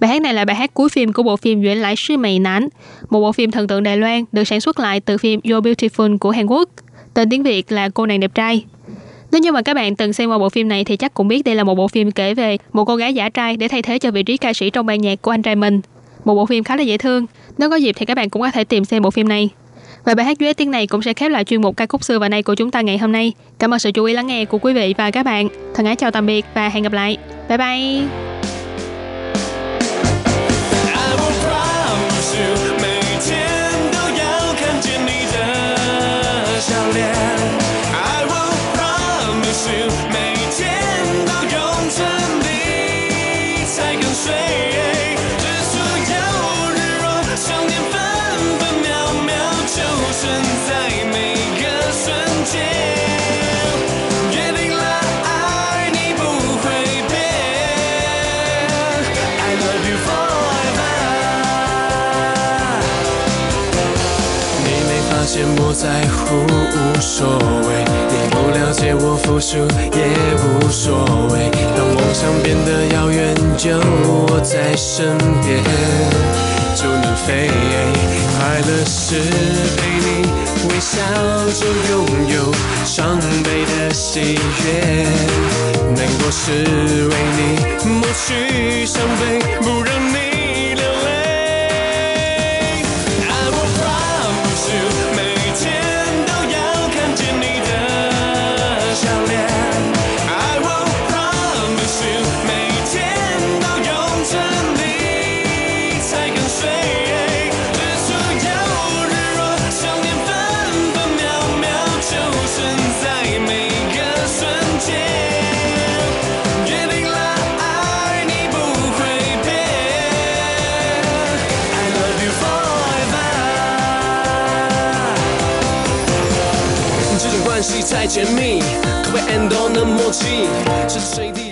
Bài hát này là bài hát cuối phim của bộ phim Duyễn Lại Sư Mày Nán, một bộ phim thần tượng Đài Loan được sản xuất lại từ phim You're Beautiful của Hàn Quốc. Tên tiếng Việt là Cô nàng đẹp trai. Nếu như mà các bạn từng xem qua bộ phim này thì chắc cũng biết đây là một bộ phim kể về một cô gái giả trai để thay thế cho vị trí ca sĩ trong ban nhạc của anh trai mình. Một bộ phim khá là dễ thương. Nếu có dịp thì các bạn cũng có thể tìm xem bộ phim này. Và bài hát duet tiếng này cũng sẽ khép lại chuyên mục ca khúc xưa và nay của chúng ta ngày hôm nay. Cảm ơn sự chú ý lắng nghe của quý vị và các bạn. Thân ái chào tạm biệt và hẹn gặp lại. Bye bye! 发现我在乎无所谓，你不了解我付出也无所谓。当梦想变得遥远，有我在身边就能飞。快乐是陪你微笑就拥有伤悲的喜悦，难过是为你抹去伤悲，不让再甜蜜可被 end on 的默契，随时随地。